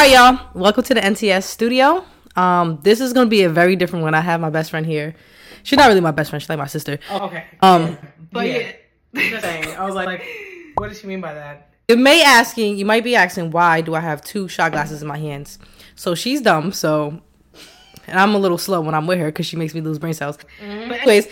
All right, y'all. Welcome to the NTS studio. Um, this is gonna be a very different one. I have my best friend here. She's not really my best friend. She's like my sister. Okay. Um, But yeah, saying. I was like, like, what does she mean by that? you may asking, you might be asking, why do I have two shot glasses in my hands? So she's dumb. So, and I'm a little slow when I'm with her because she makes me lose brain cells. But anyways,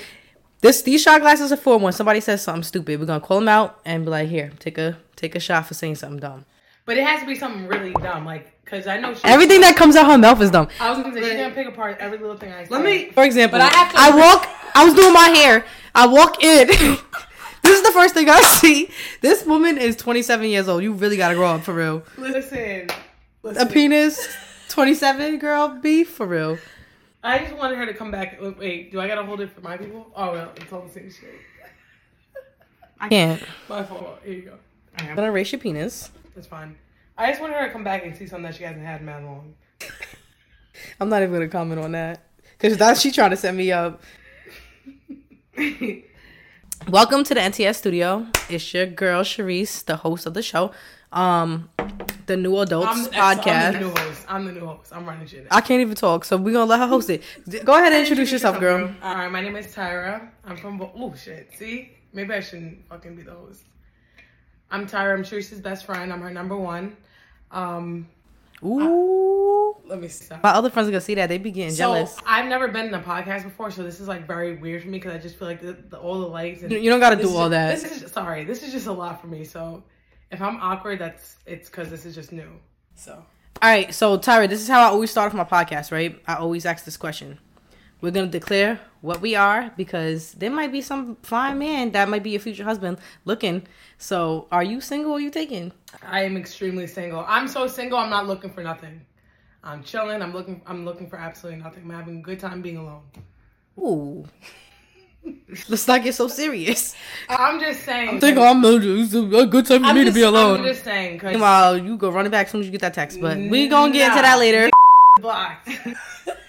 this these shot glasses are for when somebody says something stupid. We're gonna call them out and be like, here, take a take a shot for saying something dumb. But it has to be something really dumb, like, cause I know she. Everything that comes out her mouth is dumb. I was gonna say she's gonna pick apart every little thing I say. Let me. For example, But I have to- I walk. I was doing my hair. I walk in. this is the first thing I see. This woman is 27 years old. You really gotta grow up for real. listen. A penis, 27, girl, be for real. I just wanted her to come back. Wait, do I gotta hold it for my people? Oh well, it's all the same shit. I can't. My fault. Here you go. I'm gonna erase your penis. That's fine. I just wanted her to come back and see something that she hasn't had in that long. I'm not even gonna comment on that because that's she trying to set me up. Welcome to the NTS studio. It's your girl Sharice, the host of the show, um, the New Adults I'm, podcast. I'm the new host. I'm the new host. I'm running shit. I can't even talk, so we're gonna let her host it. Go ahead and introduce yourself, girl. All right, my name is Tyra. I'm from. Bo- oh shit! See, maybe I shouldn't fucking be the host. I'm Tyra. I'm Sharice's best friend. I'm her number one. Um, Ooh. let me stop. My other friends are gonna see that. They be getting So jealous. I've never been in a podcast before, so this is like very weird for me because I just feel like the, the, all the lights and You don't gotta do all just- that. This is sorry. This is just a lot for me. So if I'm awkward, that's it's because this is just new. So All right, so Tyra, this is how I always start off my podcast, right? I always ask this question. We're gonna declare what we are because there might be some fine man that might be your future husband looking. So, are you single or are you taken? I am extremely single. I'm so single. I'm not looking for nothing. I'm chilling. I'm looking. I'm looking for absolutely nothing. I'm having a good time being alone. Ooh. Let's not get so serious. I'm just saying. I think I'm a, it's a good time for I'm me just, to be alone. I'm just saying. Meanwhile, you go running back as soon as you get that text, but we gonna get into that later. blocked.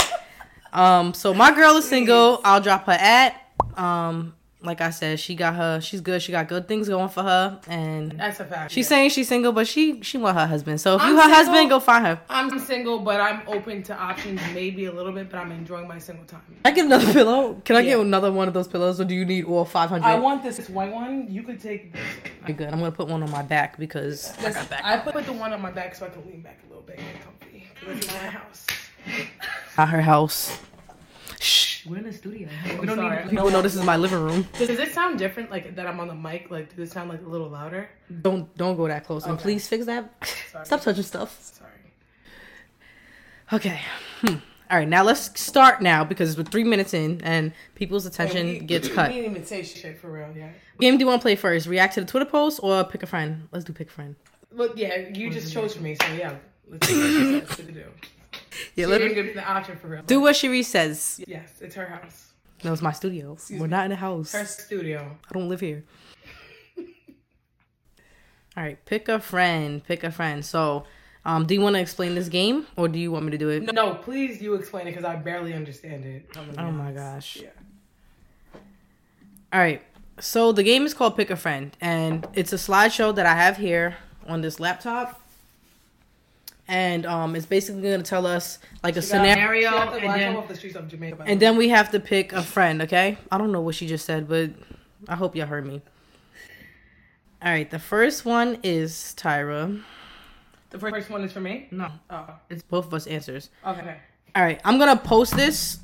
Um, so my girl is single. I'll drop her at. Um, like I said, she got her. She's good. She got good things going for her, and That's a fact. she's yeah. saying she's single, but she she want her husband. So if I'm you her single. husband, go find her. I'm single, but I'm open to options, maybe a little bit. But I'm enjoying my single time. I get another pillow. Can I get another one of those pillows, or do you need all five hundred? I want this white one. You could take this. You're good. I'm gonna put one on my back because I got back. I put the one on my back so I can lean back a little bit and get comfy. This is my house. At her house. Shh. We're in the studio. We don't sorry. need people know this is my living room. Does it sound different, like that I'm on the mic? Like, does it sound like a little louder? Don't don't go that close. And please fix that. Sorry. Stop touching stuff. Sorry. Okay. Hmm. All right. Now let's start now because we're three minutes in and people's attention We- gets we cut. didn't even say shit for real yet. Game do you want to play first? React to the Twitter post or pick a friend? Let's do pick a friend. Well, yeah, you just chose for me, so yeah. Let's see what she says to do. Yeah, She let didn't her give me the option for real. do what Cherie says. Yes, it's her house. No, it's my studio. We're not in a house. Her studio. I don't live here. All right, pick a friend. Pick a friend. So, um, do you want to explain this game or do you want me to do it? No, please you explain it because I barely understand it. Oh my gosh. Yeah. All right. So the game is called Pick a Friend, and it's a slideshow that I have here on this laptop. And um, it's basically going to tell us like a scenario, and then, the and then we have to pick a friend. Okay? I don't know what she just said, but I hope y'all heard me. All right. The first one is Tyra. the first one is for me. No, Oh, it's both of us answers. okay. All right, I'm gonna post this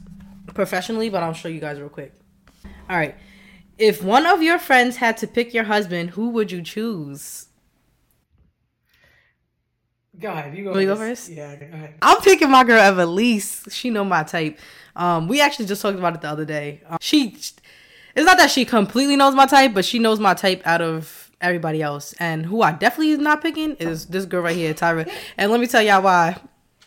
professionally, but I'll show you guys real quick. All right, if one of your friends had to pick your husband, who would you choose? Go ahead. You go. Me go first. first? Yeah. Go ahead. I'm picking my girl Evelise. She know my type. Um, we actually just talked about it the other day. Um, she, it's not that she completely knows my type, but she knows my type out of everybody else. And who I definitely is not picking is this girl right here, Tyra. And let me tell y'all why.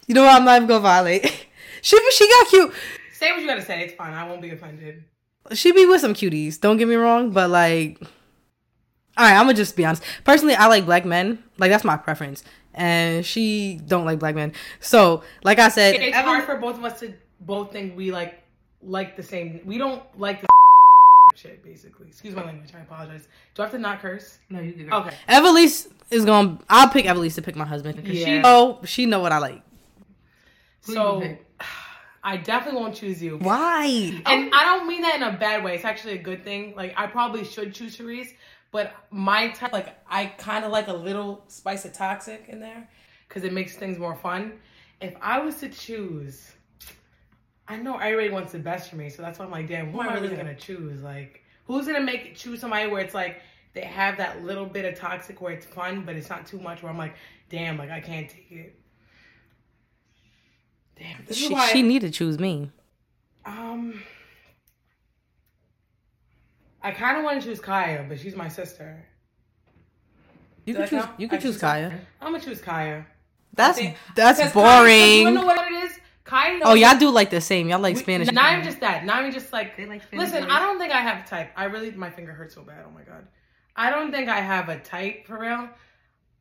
You know what? I'm not even gonna violate. she she got cute. Say what you gotta say. It's fine. I won't be offended. she be with some cuties. Don't get me wrong, but like, all right, I'm gonna just be honest. Personally, I like black men. Like that's my preference, and she don't like black men. So, like I said, It's Evan- hard for both of us to both think we like like the same. We don't like the shit, basically. Excuse my language. I apologize. Do I have to not curse? No, you can. Okay. Evelise is going. to I'll pick Evelise to pick my husband because she Yeah. know she know what I like. So. I definitely won't choose you. Why? And I don't mean that in a bad way. It's actually a good thing. Like I probably should choose Sharice, but my type, like I kind of like a little spice of toxic in there because it makes things more fun. If I was to choose, I know everybody wants the best for me, so that's why I'm like, damn, who am I really gonna choose? Like, who's gonna make it choose somebody where it's like they have that little bit of toxic where it's fun, but it's not too much. Where I'm like, damn, like I can't take it. Damn, this is why she need to choose me. um, I kind of want to choose Kaya, but she's my sister. You Does can choose. count? You can choose choose Kaya. I'm gonna choose Kaya. That's that's Because Kaya- boring. You know what it is? Kaya. Knows oh, y'all do like the same. Y'all like we- Spanish. Not even just that. Not even just like. They like Spanish listen, boys. I don't think I have a type. I really, my finger hurts so bad. Oh my god. I don't think I have a type for real.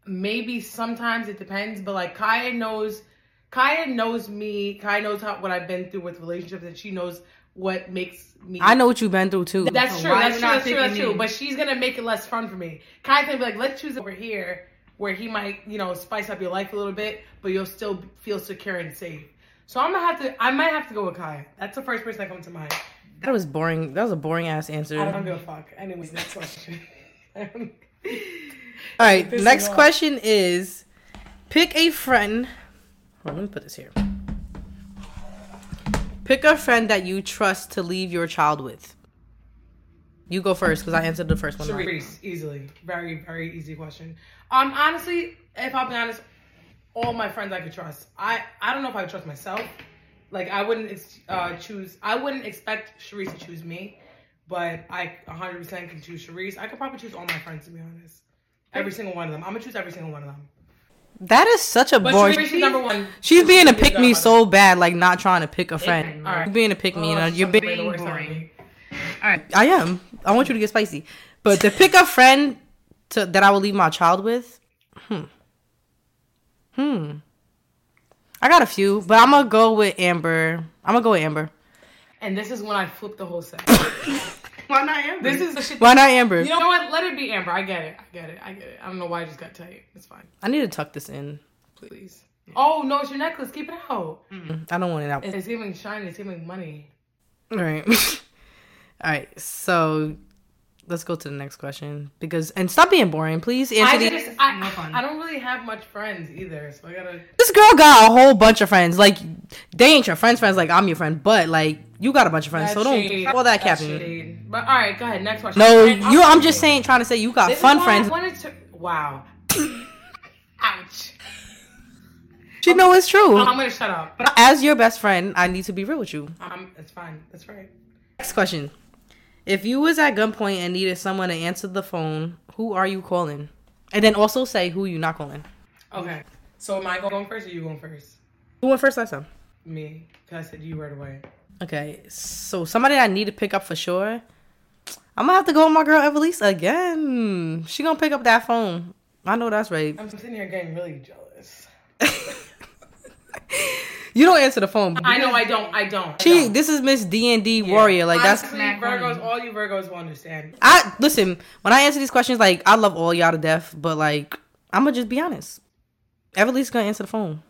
Maybe sometimes it depends, but like Kaya knows. Kaya knows me. Kaya knows how what I've been through with relationships, and she knows what makes me. I know what you've been through too. That's So true. That's true. That's true. That's true. But she's gonna make it less fun for me. Kai can be like, let's choose over here where he might, you know, spice up your life a little bit, but you'll still feel secure and safe. So I'm gonna have to. I might have to go with Kai. That's the first person that comes to mind. That was boring. That was a boring ass answer. I don't give a fuck. Anyways, next question. right. Pissing Next off. question is: Pick a friend. Hold on, let me put this here. Pick a friend that you trust to leave your child with. You go first because I answered the first one. Sharice, easily. Very, very easy question. Um, honestly, if be honest, all my friends I could trust. I I don't know if I trust myself. Like I wouldn't uh, choose. I wouldn't expect Sharice to choose me, but I 100% can choose Sharice. I could probably choose all my friends to be honest. Every single one of them. I'm gonna choose every single one of them. That is such a But boring. Is number one. She's being a pick me so bad, like not trying to pick a friend. All right. You're being a pick me, you know. Oh, You're being. boring. All right. I am. I want you to get spicy, but to pick a friend to that I will leave my child with. Hmm. Hmm. I got a few, but I'm gonna go with Amber. I'm gonna go with Amber. And this is when I flip the whole set. Why not Amber? this is the shit. Why not Amber? You know what? Let it be Amber. I get it. I get it. I get it. I don't know why I just got tight. It's fine. I need to tuck this in. Please. Oh no, it's your necklace. Keep it out. I don't want it out. It's giving shiny. It's giving money. All right. All right. So let's go to the next question because and stop being boring, please. I just. I, I don't really have much friends either, so I gotta. This girl got a whole bunch of friends. Like they ain't your friends, friends. Like I'm your friend, but like you got a bunch of friends. so don't shade. all that That's. But all right, go ahead. Next question. No, you. I'm just saying, trying to say you got this fun friends. I wanted to. Wow. Ouch. You know it's true. I'm gonna shut up. But As your best friend, I need to be real with you. Um, it's fine. That's right. Next question: If you was at gunpoint and needed someone to answer the phone, who are you calling? And then also say who you not calling. Okay. So am I going first or you going first? Who went first last time? Me, because I said you right away. Okay, so somebody I need to pick up for sure. I'm gonna have to go with my girl Evelise again. She gonna pick up that phone. I know that's right. I'm sitting here getting really jealous. You don't answer the phone. I know I don't. I don't. I She. don't. This is Miss D and D warrior. Like that's. Honestly, Smack Virgos. All you Virgos will understand. I listen when I answer these questions. Like I love all y'all to death, but like I'm gonna just be honest. Evelise gonna answer the phone.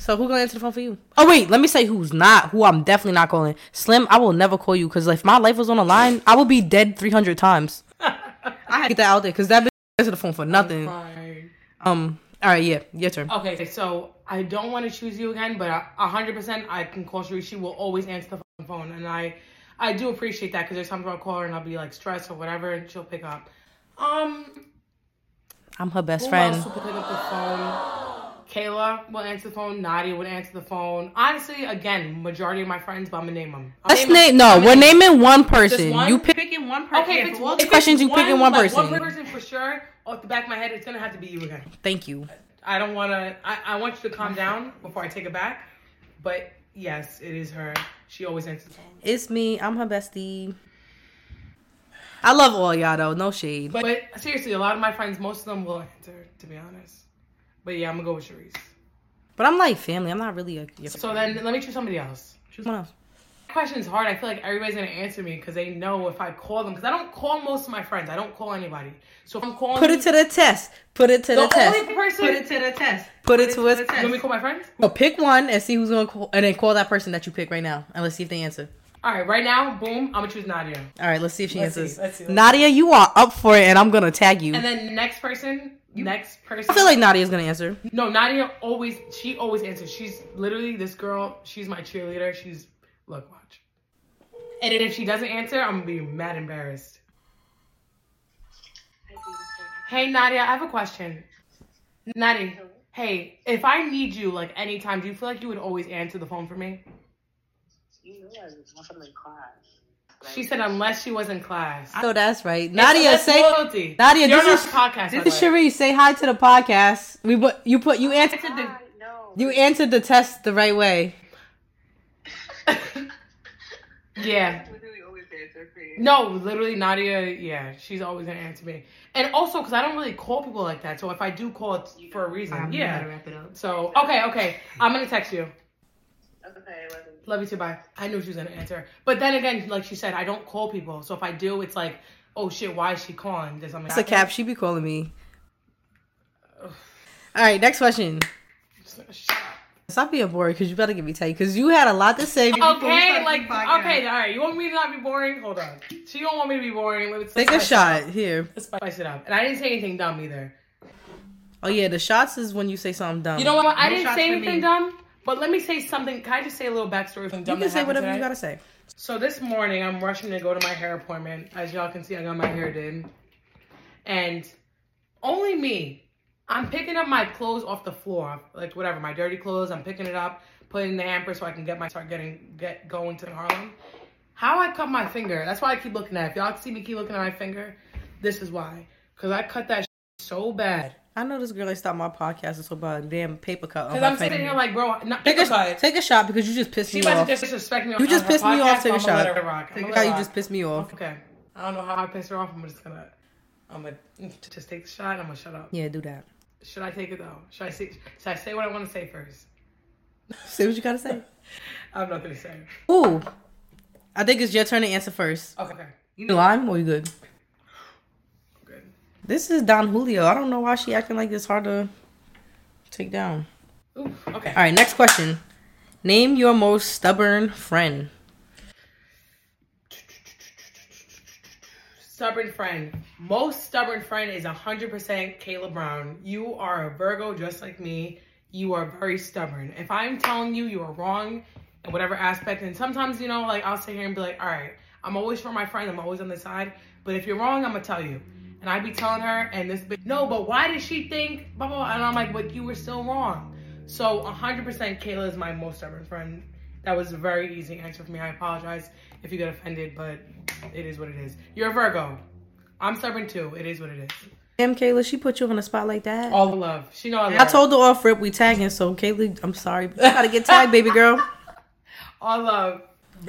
So who gonna answer the phone for you? Oh wait, let me say who's not. Who I'm definitely not calling. Slim, I will never call you because if my life was on the line, I would be dead 300 times. I had to get that out there because that bitch answer the phone for nothing. Fine. Um. All right, yeah, your turn. Okay, so I don't want to choose you again, but a hundred percent I can call Sharice. She will always answer the phone, and I, I do appreciate that because there's times where I'll call her and I'll be like stressed or whatever, and she'll pick up. Um, I'm her best who friend. Else will pick up the phone? Kayla will answer the phone. Nadia would answer the phone. Honestly, again, majority of my friends, but I'm gonna name them. I'll Let's name 'em. name. No, I'm we're gonna naming one person. one? You pick. Picking one person. Okay, Yeah, if it's, for all if the it's questions, you picking one like, person. One person for sure. Off the back of my head, it's gonna have to be you again. Thank you. I don't want to. I, I want you to calm down before I take it back. But yes, it is her. She always answers the phone. It's me. I'm her bestie. I love all y'all though. No shade. But, but seriously, a lot of my friends, most of them will answer. To be honest. But yeah, I'm gonna go with Sharice. But I'm like family. I'm not really a. Your So then, let me choose somebody else. Choose someone else. question is hard. I feel like everybody's gonna answer me because they know if I call them. Because I don't call most of my friends. I don't call anybody. So if I'm calling, Put it to the test. Put it to the, the test. only person. Put it to the test. Put it to a the test. Want me to call my friends? No, pick one and see who's gonna call, and then call that person that you pick right now, and let's see if they answer. All right, right now, boom. I'm gonna choose Nadia. All right, let's see if she Let's see, answers. let's see, let's Nadia, you are up for it, and I'm gonna tag you. And then next person, next person. I feel like Nadia's gonna answer. no, Nadia always. She always answers. She's literally this girl. She's my cheerleader. She's look, watch. And then if she doesn't answer, I'm gonna be mad embarrassed. Hey Nadia, I have a question. Nadia, hey, if I need you like anytime, do you feel like you would always answer the phone for me? You know I was not in class. She said unless she was in class. So that's right. Nadia, say loyalty. Nadia, You're this on is- podcast. this is the way. Cherie. Say hi to the podcast. We put you put you answered the Hi, no. you answered the test the right way. Yeah. literally always answer for you. No, literally Nadia, yeah, she's always gonna answer me. And also because I don't really call people like that. So if I do call it's for a reason. You yeah. wrap it up. So okay, okay. I'm gonna text you. Okay, love you. Too, bye. I knew she was gonna answer. But then again, like she said, I don't call people. So if I do, it's like, oh shit, why is she calling? There's something It's a cap. She be calling me. All right, next question. Stop being boring because you better give me tight because you had a lot to say. Okay, like okay, all right. You want me to not be boring? Hold on. She don't want me to be boring. Let's Take a let's it shot here. Let's spice it up. And I didn't say anything dumb either. Oh yeah, the shots is when you say something dumb. You know what? I No didn't say anything dumb. But let me say something. Can I just say a little backstory from You can say whatever today? you gotta say. So this morning, I'm rushing to go to my hair appointment. As y'all can see, I got my hair did. And only me. I'm picking up my clothes off the floor, like whatever, my dirty clothes. I'm picking it up, putting in the hamper so I can get my start getting get going to Harlem. How I cut my finger? That's why I keep looking at. it. If y'all see me keep looking at my finger, this is why. Cause I cut that so bad. I know this girl that stopped my podcast is so bad. Damn paper cut. Cause I'm sitting here like, bro, not Take a, a cut. take a shot because you just pissed She me about off. to disrespect me. You just pissed me off. Take a so shot. let her rock. Take a How you just pissed me off. Okay. I don't know how I pissed her off. I'm just gonna, I'm gonna just take the shot. I'm gonna shut up. Yeah, do that. Should I take it though? Should I say? Should I say what I want to say first? Say what you gotta say. I'm not gonna say. Ooh, I think it's your turn to answer first. Okay. You lime or you good? This is Don Julio. I don't know why she acting like this hard to take down. Ooh, okay. All right, next question. Name your most stubborn friend. Stubborn friend. Most stubborn friend is 100% Kayla Brown. You are a Virgo just like me. You are very stubborn. If I'm telling you you are wrong in whatever aspect, and sometimes, you know, like I'll sit here and be like, all right, I'm always for my friend. I'm always on the side. But if you're wrong, I'm going to tell you. And I'd be telling her, and this, bitch, no, but why did she think, blah, blah, blah. And I'm like, but you were still wrong. So 100% Kayla is my most stubborn friend. That was a very easy answer for me. I apologize if you get offended, but it is what it is. You're a Virgo. I'm stubborn too. It is what it is. Damn, Kayla, she put you on a spot like that. All the love. She know I love I told her off rip we tagging, so Kayla, I'm sorry, but you gotta get tagged, baby girl. all love.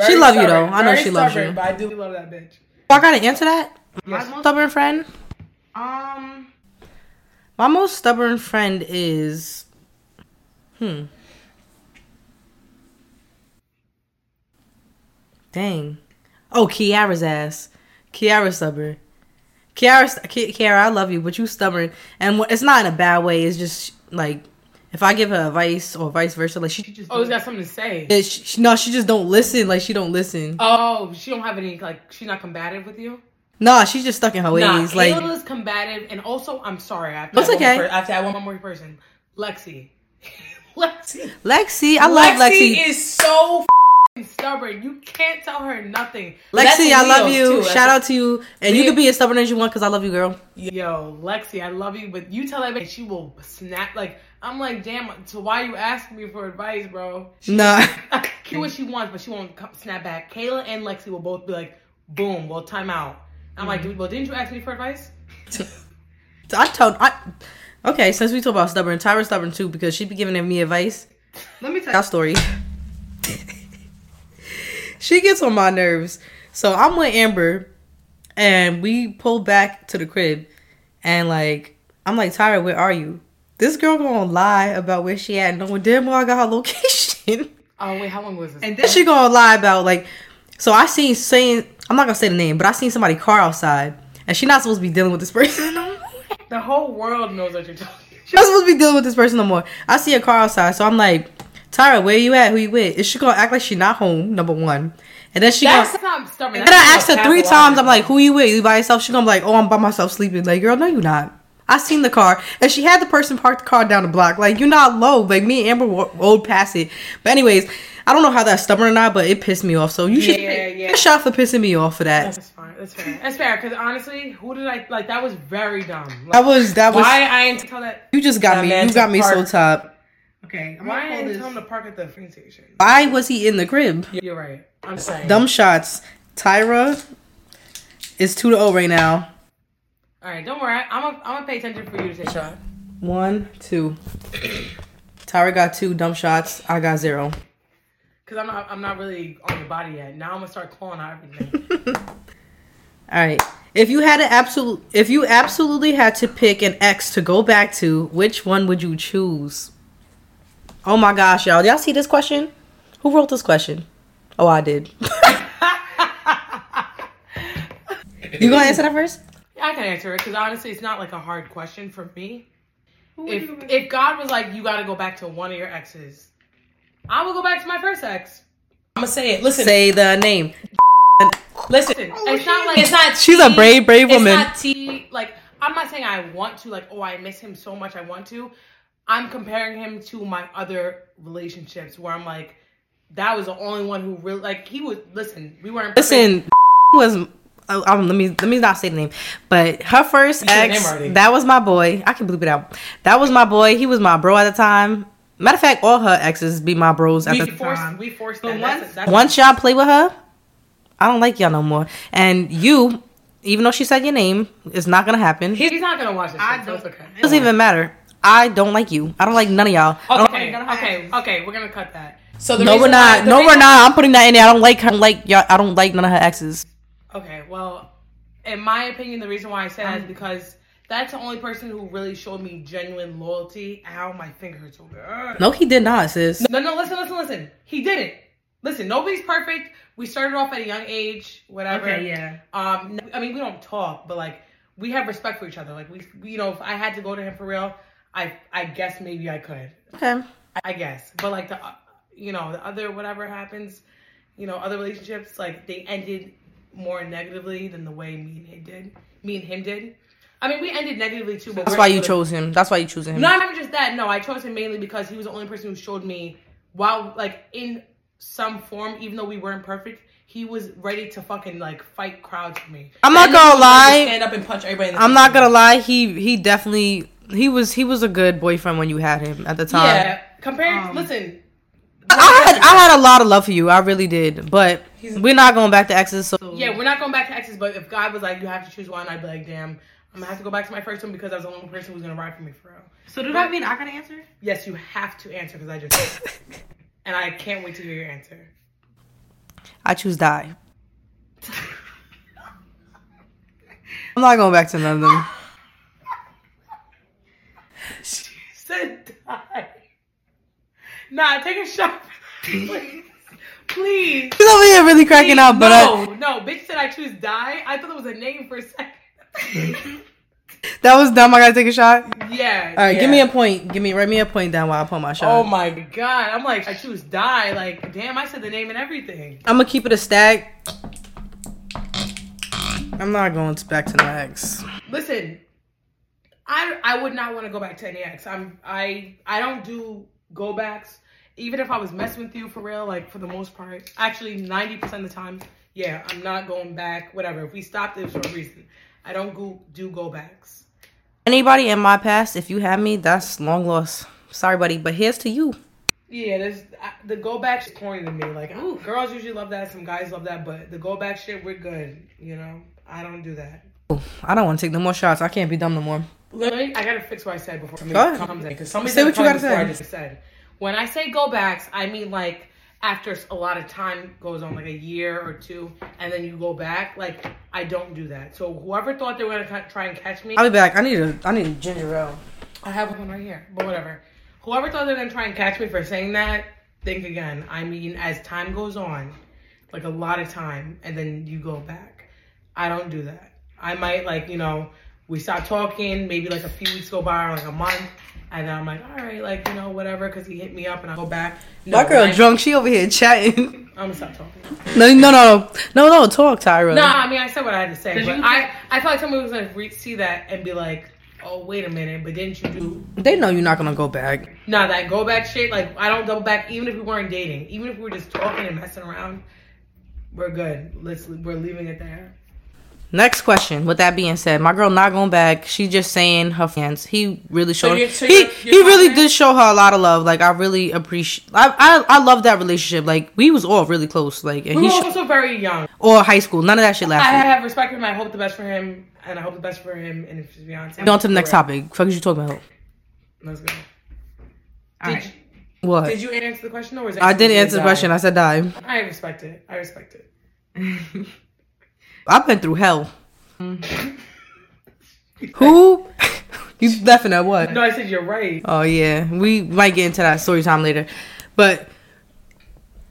She love you, though. I know very she loves you. But I do love that bitch. Oh, I gotta answer that. Yes. My most, Stubborn friend. Um, My most stubborn friend is, hmm. Dang. Oh, Kiara's ass. Kiara's stubborn. Kiara, Ki- Kiara, I love you, but you stubborn, and wh- it's not in a bad way. It's just like if I give her advice or vice versa, like she, she just. Always got something to say. she, she- no, she just don't listen. Like she don't listen. Oh, she don't have any like. She's not combative with you. Nah, she's just stuck in her ways. Nah, like Kayla's combative, and also I'm sorry. I have to one okay. per- I have to add one more person. Lexi. Lexi. Lexi, I love Lexi. is so f***ing stubborn. You can't tell her nothing. Lexi, I love you. Shout out. to you, and you can be as stubborn as you want because I love you, girl. Yo, Lexi, I love you, but you tell that bitch she will snap. Like I'm like, damn. So why you asking me for advice, bro? Nah. do what she wants, but she won't snap back. Kayla and Lexi will both be like, boom, well, time out. I'm like, mm-hmm. well, didn't you ask me for advice? I told I. Okay, since we talk about stubborn, Tyra's stubborn too because she be giving me advice. Let me tell you. That story. she gets on my nerves. So I'm with Amber, and we pull back to the crib, and like I'm like Tyra, where are you? This girl gonna lie about where she at, knowing damn well I got her location. Oh wait, how long was this? And then she gonna lie about like, so I seen saying I'm not gonna say the name, but I seen somebody car outside, and she not supposed to be dealing with this person. no more. the whole world knows what you're talking. She not supposed to be dealing with this person no more. I see a car outside, so I'm like, Tyra, where you at? Who you with? Is she gonna act like she not home? Number one, and then she That's gonna. not stubborn. And then I asked her three times. I'm like, "Who you with? You by yourself?" She gonna be like, "Oh, I'm by myself sleeping." Like, girl, no, you not. I seen the car, and she had the person park the car down the block. Like, you're not low. Like me and Amber wo- rolled past it. But anyways, I don't know how that's stubborn or not, but it pissed me off. So you should Yeah, yeah. get shot for pissing me off for that. That's fine. That's fair. That's fair. Because honestly, who did I like? That was very dumb. Like, That was that was. why I didn't tell that? You just got me. You got me so top. Okay, I'm Why didn't tell him to park at the train station? Why was he in the crib? You're right. I'm saying. Dumb shots. Tyra is two to zero right now. All right, don't worry. I'm gonna I'm gonna pay attention for you to take a shot. One, two. Tyra got two dumb shots. I got zero. Cause I'm not I'm not really on your body yet. Now I'm gonna start calling out everything. All right. If you had an absolute, if you absolutely had to pick an ex to go back to, which one would you choose? Oh my gosh, y'all! Y'all see this question? Who wrote this question? Oh, I did. you gonna answer that first? Yeah, I can answer it because honestly, it's not like a hard question for me. If if God was like, you got to go back to one of your exes, I will go back to my first ex. I'm gonna say it. Listen, Say the name. listen. it's not like it's not. She's a tea- brave, brave woman. It's not tea. Like I'm not saying I want to. Like oh, I miss him so much. I want to. I'm comparing him to my other relationships where I'm like, that was the only one who really like he was. Listen, we weren't. perfect. Listen, was um, let me let me not say the name, but her first You said the ex, that was my boy. I can bleep it out. That was my boy. He was my bro at the time. Matter of fact, all her exes be my bros at we the forced. time. We forced But that. once- That's, that's Once y'all play with her, I don't like y'all no more. And you, even though she said your name, it's not gonna happen. It He's not gonna watch this. I shit, so it's don't- okay. doesn't even matter. I don't like you. I don't like none of y'all. Okay, gonna okay, okay. We're gonna cut that. So the no, we're not. the no, we're not. I'm putting that in there. I don't like her. Like y'all. I don't like none of her exes. Okay, well, in my opinion, the reason why I say that is um, because that's the only person who really showed me genuine loyalty. Ow, my finger hurts so good. No, he did not, sis. No, no, listen, listen, listen. He didn't. Listen, nobody's perfect. We started off at a young age, whatever. Okay, yeah. Um, I mean, we don't talk, but like we have respect for each other. Like we, you know, if I had to go to him for real, I, I guess maybe I could. Okay. I guess. But like the, you know, the other whatever happens, you know, other relationships like they ended more negatively than the way me and him did. Me and him did. I mean, we ended negatively too. But That's why you able chose him. That's why you chose him. No, I'm not even just that. No, I chose him mainly because he was the only person who showed me, while like in some form, even though we weren't perfect, he was ready to fucking like fight crowds for me. I'm not And gonna he was lie. Stand up and punch everybody. In the I'm not gonna lie. He he definitely he was he was a good boyfriend when you had him at the time. Yeah. Compared, Um, listen. I had I had a lot of love for you. I really did. But we're not going back to exes. So Yeah, we're not going back to exes, but if God was like, you have to choose one, I'd be like, damn, I'm gonna have to go back to my first one because I was the only person who was gonna ride for me for real. So does that mean I gotta answer? Yes, you have to answer because I just and I can't wait to hear your answer. I choose die. I'm not going back to none of them. She said die. Nah, take a shot, please, please. He's over here really cracking up, but no, no, bitch said I choose die. I thought it was a name for a second. That was dumb. I gotta take a shot. yeah. All right, give me a point. Give me write me a point down while I pull my shot. Oh my god! I'm like, I choose die. Like, damn, I said the name and everything. I'm gonna keep it a stack. I'm not going back to ex. Listen, I I would not want to go back to any ex. I'm I I don't do go backs. Even if I was messing with you for real, like for the most part, actually ninety percent of the time, yeah, I'm not going back. Whatever. If we stopped it for a reason, I don't go do go backs. Anybody in my past, if you have me, that's long lost. Sorry, buddy, but here's to you. Yeah, there's I- the go back is corny to me. Like girls usually love that, some guys love that, but the go back shit, we're good. You know, I don't do that. I don't want to take no more shots. I can't be dumb no more. Let me, I gotta fix what I said before somebody Go ahead. comes in because somebody Say said what you gotta I say. just said. When I say go backs, I mean like after a lot of time goes on, like a year or two, and then you go back. Like I don't do that. So whoever thought they were gonna try and catch me, I'll be back. I need a I need a ginger ale. I have one right here. But whatever. Whoever thought they were gonna try and catch me for saying that, think again. I mean, as time goes on, like a lot of time, and then you go back. I don't do that. I might like you know we stop talking, maybe like a few weeks go by or like a month, and then I'm like, all right, like you know whatever, because he hit me up, and I go back. No, My girl I, drunk. She over here chatting. I'm gonna stop talking. No, no, no, no, no. Talk, Tyra. No, I mean I said what I had to say, but you- I I felt like somebody was gonna re- see that and be like, oh wait a minute, but didn't you do They know you're not gonna go back. Nah, that go back shit, like I don't double back even if we weren't dating. Even if we were just talking and messing around, we're good. Let's we're leaving it there. Next question. With that being said, my girl not going back. She just saying her fans. He really showed. you're- so he you're- he you're really did show her a lot of love. Like I really appreciate. I I I love that relationship. Like we was all really close. Like and We he were sh- also very young. or high school. None of that shit I have respect for him. I hope the best for him, and I hope the best for him and his fiance. on to the next topic. Fuck is you talking about? Let's go. All. What? did you answer the question or was it? I didn't answer the die? question. I said die. I respect it. I respect it. I've been through hell. Who? you laughing at what? No, I said you're right. Oh yeah, we might get into that story time later. But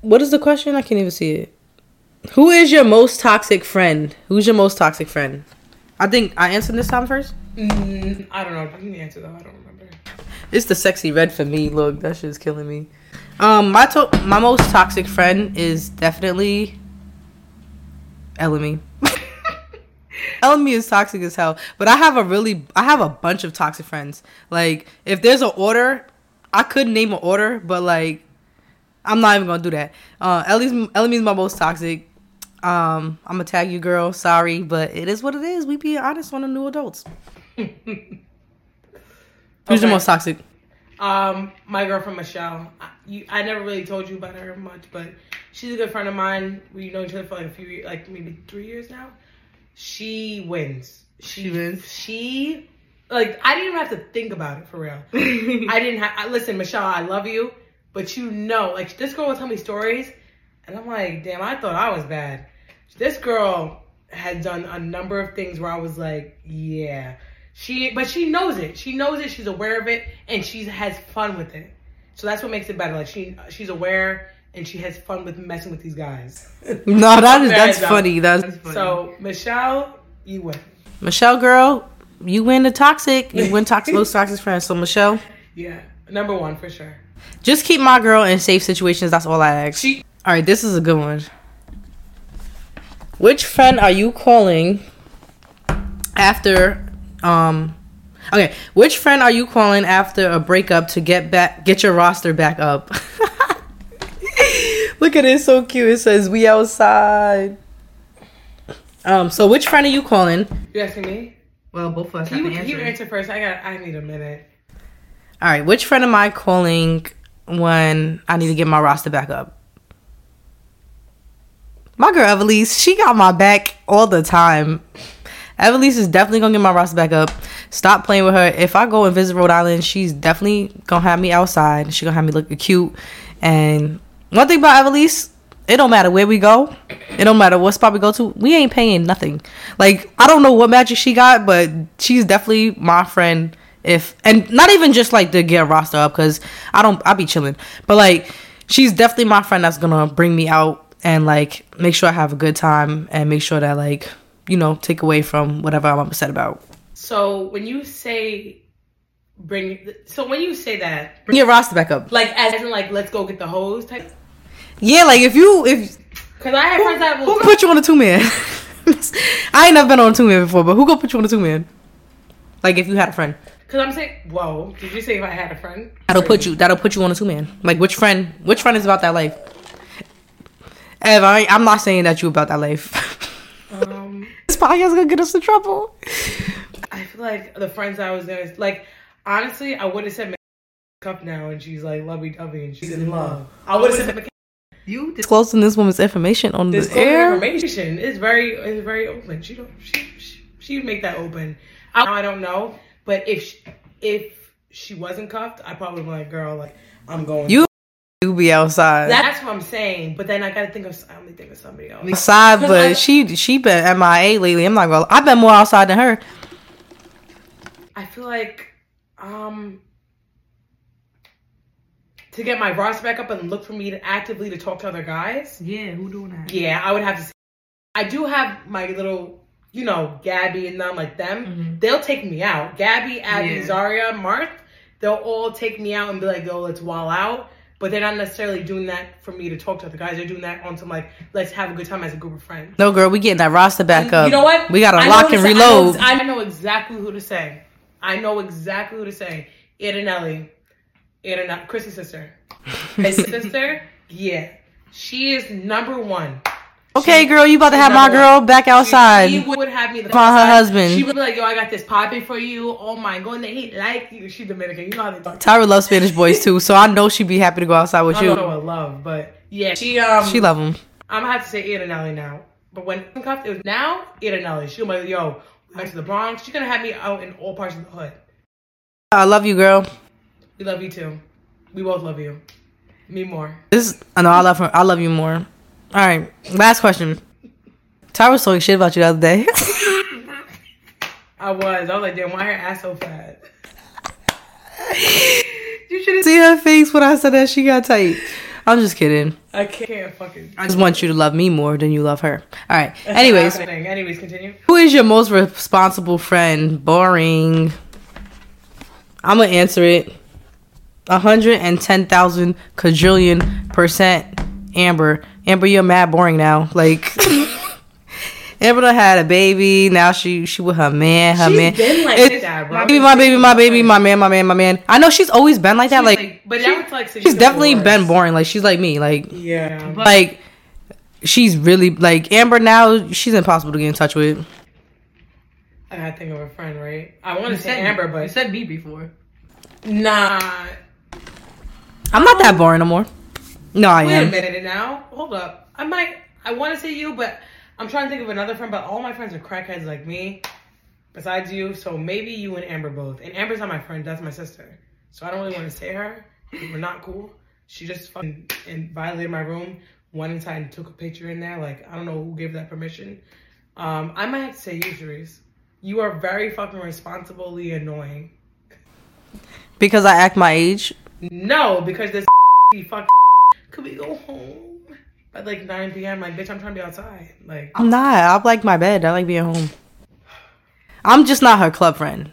what is the question? I can't even see it. Who is your most toxic friend? Who's your most toxic friend? I think I answered this time first. Mm, I don't know. You can answer though. I don't remember. It's the Sexyy Red for me. Look, that shit's killing me. Um, my to- my most toxic friend is definitely Elemy. Elemy is toxic as hell, but I have a really, I have a bunch of toxic friends. Like, if there's an order, I could name an order, but like, I'm not even gonna do that. Uh, Ellie's Elemy's my most toxic. Um, I'm gonna tag you, girl. Sorry, but it is what it is. We be honest on the new adults. Who's Okay. your most toxic? Um, my girlfriend Michelle. I, you, I never really told you about her much, but she's a good friend of mine. We've known each other for like a few, like maybe three years now. She wins. She, She wins? She like I didn't even have to think about it for real. I didn't have. I, listen, Michelle, I love you, but you know, like this girl will tell me stories, and I'm like, damn, I thought I was bad. This girl had done a number of things where I was like, yeah. She, but she knows it. She knows it. She's aware of it, and she has fun with it. So that's what makes it better. Like she, she's aware, and she has fun with messing with these guys. No, that is that's funny. enough. That's funny. So Michelle, you win. Michelle, girl, you win the toxic. You win toxic most toxic friends. So Michelle, Yeah, number one for sure. just keep my girl in safe situations. That's all I ask. She, All right, this is a good one. Which friend are you calling after um okay, which friend are you calling after a breakup to get back get your roster back up? Look at it, so cute. It says we outside. Um, so which friend are you calling? you asking me? Well, both of us have You, to you answer. answer first. I got. I need a minute. All right, which friend am I calling when I need to get my roster back up? My girl Evelise, she got my back all the time. Evelise is definitely gonna get my roster back up. Stop playing with her. If I go and visit Rhode Island, she's definitely gonna have me outside. She gonna have me looking cute. And one thing about Evelise, it don't matter where we go. It don't matter what spot we go to. We ain't paying nothing. Like I don't know what magic she got, but she's definitely my friend. If and not even just like to get a roster up because I don't. I be chilling, but like she's definitely my friend that's gonna bring me out and like make sure I have a good time and make sure that like you know take away from whatever I'm upset about. So when you say bring, so when you say that, Bring your roster back up. like as in like let's go get the hose type. Yeah, like if you if Because I have friends that who will. put you on a two man? I ain't never been on a two man before, but who gonna put you on a two man? Like if you had a friend. Because I'm saying, whoa, did you say if I had a friend? That'll put you. That'll put you on a two man. Like which friend? Which friend is about that life? Ev, I, I'm not saying that you about that life. Um, this podcast gonna get us in trouble. I feel like the friends I was gonna like. Honestly, I would have said cup now, and she's like lovey dovey, and she's in love. I would have said. You. Disclosing this woman's information on This the air. information is very, is very open. She don't, she, she, she would make that open. I, I don't know, but if she, if she wasn't cuffed, I probably would be like, girl, like I'm going. You you be outside. That's what I'm saying. But then I gotta think of. I only think of somebody else. outside, but I- she she been MIA lately. I'm not gonna. I've been more outside than her. I feel like um to get my roster back up and look for me to actively to talk to other guys. Yeah, who doing that? Yeah, I would have to. Say, I do have my little, you know, Gabby and them like them. Mhm. They'll take me out. Gabby, Abby, Yeah. Zaria, Marth. They'll all take me out and be like, "Yo, let's wall out." But they're not necessarily doing that for me to talk to other guys. They're doing that on some like, let's have a good time as a group of friends. No, girl, we getting that roster back up. You know what? We gotta I lock and to say- I know- reload. I know, exactly who to say. I know exactly who to say. Ianelli. Ianelli, Chrissy's sister. His sister, yeah. She is number one. okay, She- girl, you about to have my girl one. back outside. She, she would have me the Find her husband. She would be like, yo, I got this popping for you. Oh my god, he like you. She's Dominican. You know how they talk. Tyra loves Spanish boys too, so I know she'd be happy to go outside with I don't know what love, but yeah, she um She love him. I'm gonna have to say Ianelli now. But when it cuffed, it was now Ianelli. She'll be like, yo, we went to the Bronx. She's gonna have me out in all parts of the hood. I love you, girl. We love you too. We both love you. Me more. This, I know I love her. I love you more. All right, last question. Tyra was talking shit about you the other day. I was. I was like, damn, why her ass so fat? you should see her face when I said that she got tight. I'm just kidding. I can't fucking. I just want you to love me more than you love her. All right. Anyways, Happening. Anyways, continue. who is your most responsible friend? Boring. I'm gonna answer it. 110,000 quadrillion percent Amber. Amber, you're mad boring now. Like Amber done had a baby. Now she she with her man. Her She's man. been like It's- that, bro. My baby, my baby, my baby, my man, my man, my man. I know she's always been like that. She's Like, but now it's like she's definitely been boring. Like she's like me. Like Yeah. like she's really like Amber now. She's impossible to get in touch with. I gotta think of a friend, right? I want to say said Amber, You but said me before. nah. I'm not that boring no more. No, I am. Wait a minute now. Hold up. I might. I want to say you, but I'm trying to think of another friend. But all my friends are crackheads like me, besides you. So maybe you and Amber both. And Amber's not my friend. That's my sister. So I don't really want to say her. We're not cool. She just fucking and violated my room. Went inside and took a picture in there. Like I don't know who gave that permission. Um, I might have to say you, Sharice. You are very fucking responsibly annoying. Because I act my age. No, because this fucking could we go home at like 9 p.m. Like, bitch, I'm trying to be outside. Like, I'm not. I like my bed. I like being home. I'm just not her club friend.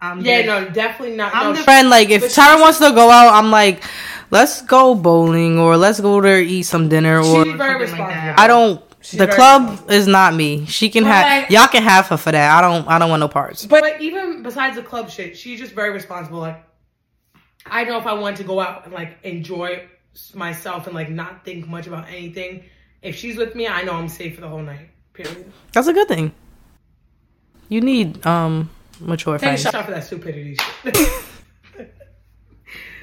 I'm yeah, the- no, definitely not. I'm no, the- Friend, like if But Tyra wants to go out, I'm like, let's go bowling or let's go there eat some dinner or she's very something like responsible. I don't. She's the club responsible. is not me. She can But have I- y'all can have her for that. I don't. I don't want no parts. But, but even besides the club shit, she's just very responsible. Like, I know if I want to go out and like enjoy myself and like not think much about anything, if she's with me, I know I'm safe for the whole night. Period. That's a good thing. You need um mature Take a friends. shot for that stupidity shit. that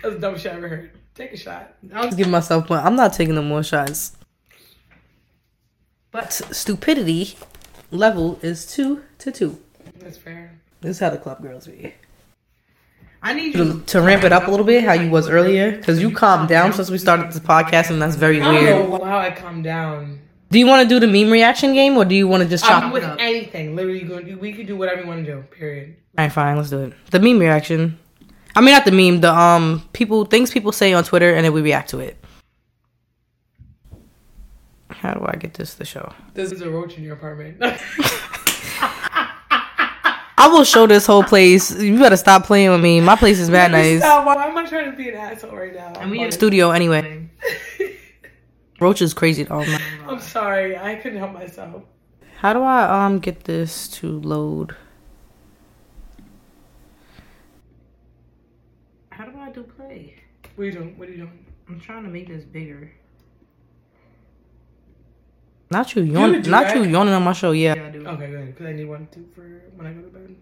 was the dumbest shit I ever heard. Take a shot. I'll give myself one. I'm not taking no more shots. But stupidity level is two to two. That's fair. This is how the club girls be. I need To, you to ramp it up a little bit, how you was earlier, because you calmed down since we started this podcast, and that's very I weird. don't know how I calm down. Do you want to do the meme reaction game, or do you want to just chop? I'm with it up. anything. Literally, we can do whatever you want to do. Period. All right, fine, let's do it. The meme reaction. I mean, not the meme. The um people things people say on Twitter, and then we react to it. How do I get this to show? There's a roach in your apartment. I will show this whole place. You better stop playing with me. My place is bad nice. Stop. Why am I trying to be an asshole right now? And we I'm, have- Studio anyway. Roach is crazy. Oh my. I'm sorry. I couldn't help myself. How do I um get this to load? How do I do play? What are you doing? What are you doing? I'm trying to make this bigger. Not you yawn, do not that. you yawning on my show. Yeah, Yeah, I do. Okay, good. Because I need one too for when I go to bed.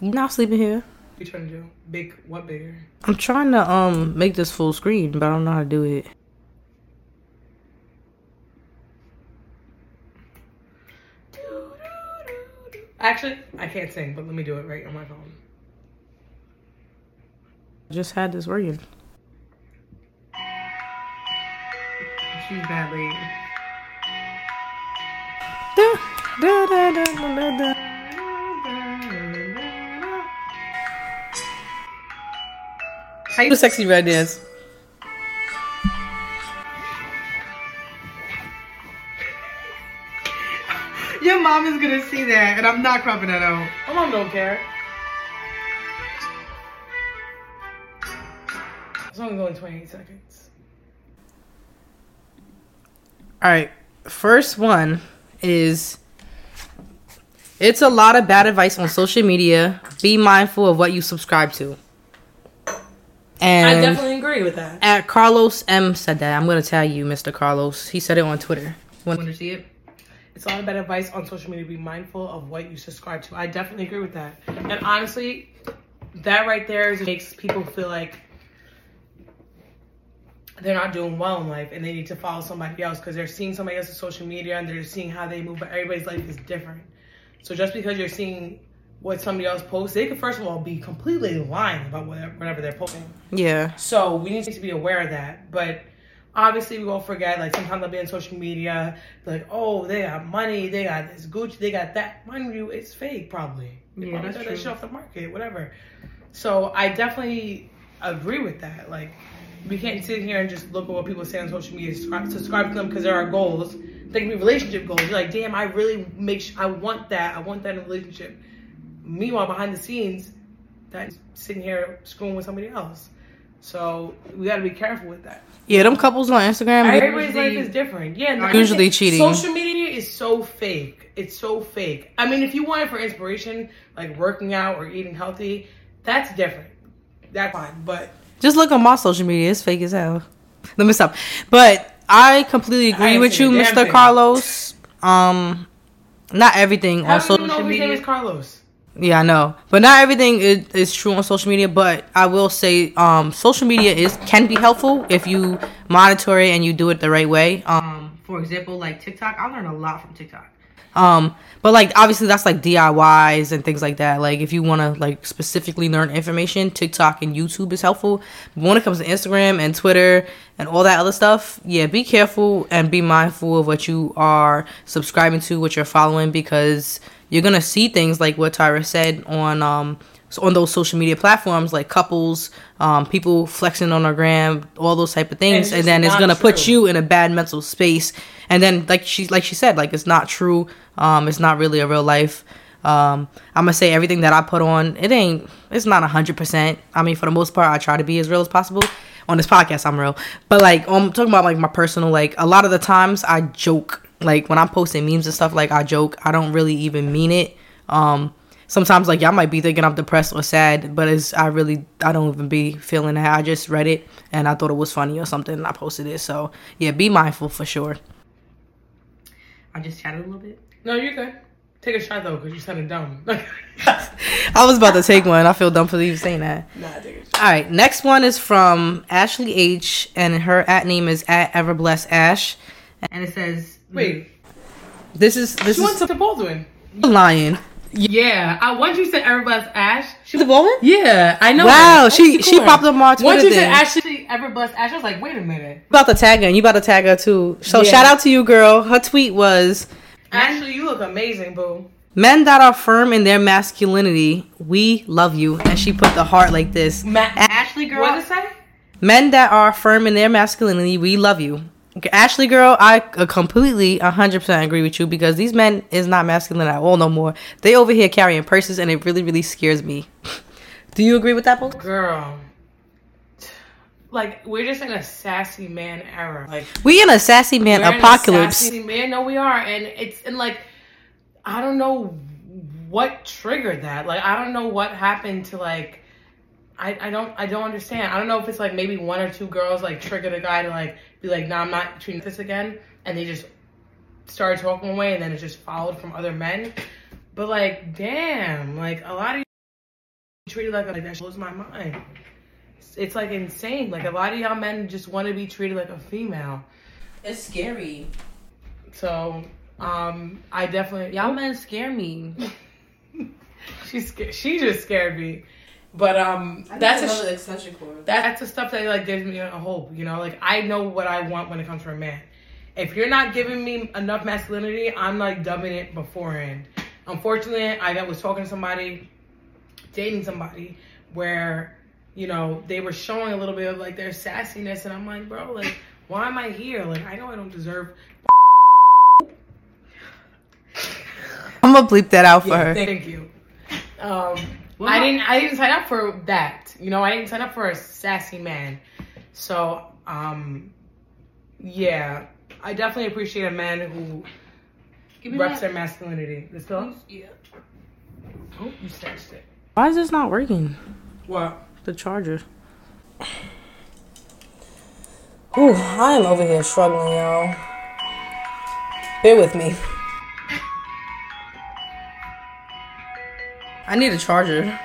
you not sleeping here. You trying to do? Big? What bigger? I'm trying to um make this full screen, but I don't know how to do it. Actually, I can't sing, but let me do it right on my phone. I just had this working. She's bad Da. How you Sexyy Red dance? Your mom is gonna see that, and I'm not cropping that out. My mom don't care. It's only going 28 seconds. All right, first one is it's a lot of bad advice on social media. Be mindful of what you subscribe to. And I definitely agree with that. at Carlos M said that. I'm gonna tell you, Mr. Carlos. He said it on Twitter. Want to see it? It's a lot of bad advice on social media. Be mindful of what you subscribe to. I definitely agree with that. And honestly, that right there is- makes people feel like they're not doing well in life and they need to follow somebody else because they're seeing somebody else's social media and they're seeing how they move. But everybody's life is different. So just because you're seeing what somebody else posts, they could first of all be completely lying about whatever, whatever they're posting. Yeah. So we need to be aware of that. But obviously, we won't forget. Like sometimes I'll be on social media, like, oh, they got money, they got this Gucci, they got that. Mind you, it's fake, probably. They Yeah, probably that's that true. shit off the market, whatever. So I definitely agree with that. Like we can't sit here and just look at what people say on social media, subscribe, subscribe to them because there are goals. They can be relationship goals. You're like, damn, I really make. Sh- I want that. I want that in a relationship. Meanwhile, behind the scenes, that's sitting here screwing with somebody else. So we got to be careful with that. Yeah, them couples on Instagram. Everybody's life is different. Yeah, no, Usually cheating. Social media is so fake. It's so fake. I mean, if you want it for inspiration, like working out or eating healthy, that's different. That's fine. But Just look on my social media. It's fake as hell. Let me stop. But I completely agree ain't with you, Mr. thing. Carlos. Um, not everything how on do you social know his name is Carlos? Yeah, I know, but not everything is, is true on social media. But I will say, um, social media is can be helpful if you monitor it and you do it the right way. Um, Um, for example, like TikTok, I learned a lot from TikTok. Um, but like obviously that's like DIYs and things like that. Like if you want to like specifically learn information, TikTok and YouTube is helpful. But when it comes to Instagram and Twitter and all that other stuff, yeah, be careful and be mindful of what you are subscribing to, what you're following, because you're gonna see things like what Tyra said on um on those social media platforms like couples, um, people flexing on our gram, all those type of things, it's and, then it's gonna put you in a bad mental space. And then like she like she said, like it's not true. Um, it's not really a real life. Um, I'm gonna say everything that I put on, it ain't. It's not hundred percent. I mean, for the most part, I try to be as real as possible. On this podcast, I'm real, but like I'm talking about like my personal. Like a lot of the times, I joke. Like when I'm posting memes and stuff, like I joke. I don't really even mean it. Um, sometimes like y'all might be thinking I'm depressed or sad, but it's I really I don't even be feeling that. I just read it and I thought it was funny or something, and I posted it. So yeah, be mindful for sure. I just chatted a little bit. No, you're good. Take a shot though, because you sounded dumb. I was about to take one. I feel dumb for even saying that. nah, take a shot. All right, next one is from Ashley H, and her at name is at Everbless Ash. And it says, Wait, This is this she went is to Baldwin. lion. Yeah, I once you said Everblessed Ash. She The woman? Yeah, I know. Wow, her. she Oh, she popped up on our Twitter. Once you said thing. Ashley Everblessed Ash, I was like, wait a minute. About to tag her, and you about to tag her too. So Yeah. shout out to you, girl. Her tweet was. Ashley, you look amazing, boo. Men that are firm in their masculinity, we love you. And she put the heart like this. Ma- Ashley girl. what did it say? Men that are firm in their masculinity, we love you. Ashley, girl, I completely 100% agree with you because these men is not masculine at all no more. They over here carrying purses and it really, really scares me. Do you agree with that, Bo? Girl. Like, we're just in a sassy man era. Like, We in a sassy man we're in a apocalypse. sassy man, no, we are. And it's, and like, I don't know what triggered that. Like, I don't know what happened to, like, I, I don't I don't understand. I don't know if it's like maybe one or two girls like triggered a guy to like be like, nah, I'm not treating this again, and they just started talking away, and then it just followed from other men. But like, damn, like a lot of you treated like, like that blows my mind. It's, it's like insane. Like a lot of y'all men just want to be treated like a female. It's scary. So um, I definitely Y'all men scare me. she sca- she just scared me. But um, that's a sh- extension cord. that's the stuff that like gives me a hope. You know, like I know what I want when it comes from a man. If you're not giving me enough masculinity, I'm like dubbing it beforehand. Unfortunately, I was talking to somebody, dating somebody, where you know they were showing a little bit of like their sassiness, and I'm like, bro, like why am I here? Like I know I don't deserve. I'm gonna bleep that out for Yeah, her. thank you. Um, I didn't. I didn't sign up for that. You know, I didn't sign up for a sassy man. So, um, yeah, I definitely appreciate a man who Give me reps that. their masculinity. This pillow? Yeah. Oh, you snatched it. Why is this not working? What? The charger. Ooh, I am over here struggling, y'all. Bear with me. I need a charger.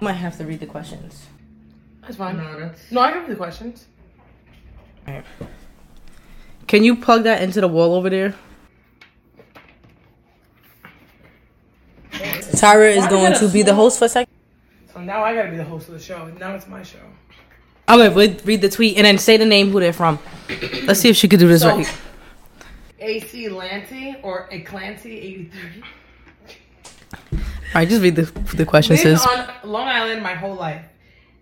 Might have to read the questions. That's fine. No, that's. No, I can read the questions. Can you plug that into the wall over there? Tyra is going to be the host for a second. So now I gotta be the host of the show. Now it's my show. I'm gonna read read the tweet and then say the name who they're from. Let's see if she could do this So- right. AC Lanty or a Clancy 83. All right, just read the the question. Lived Says on Long Island my whole life.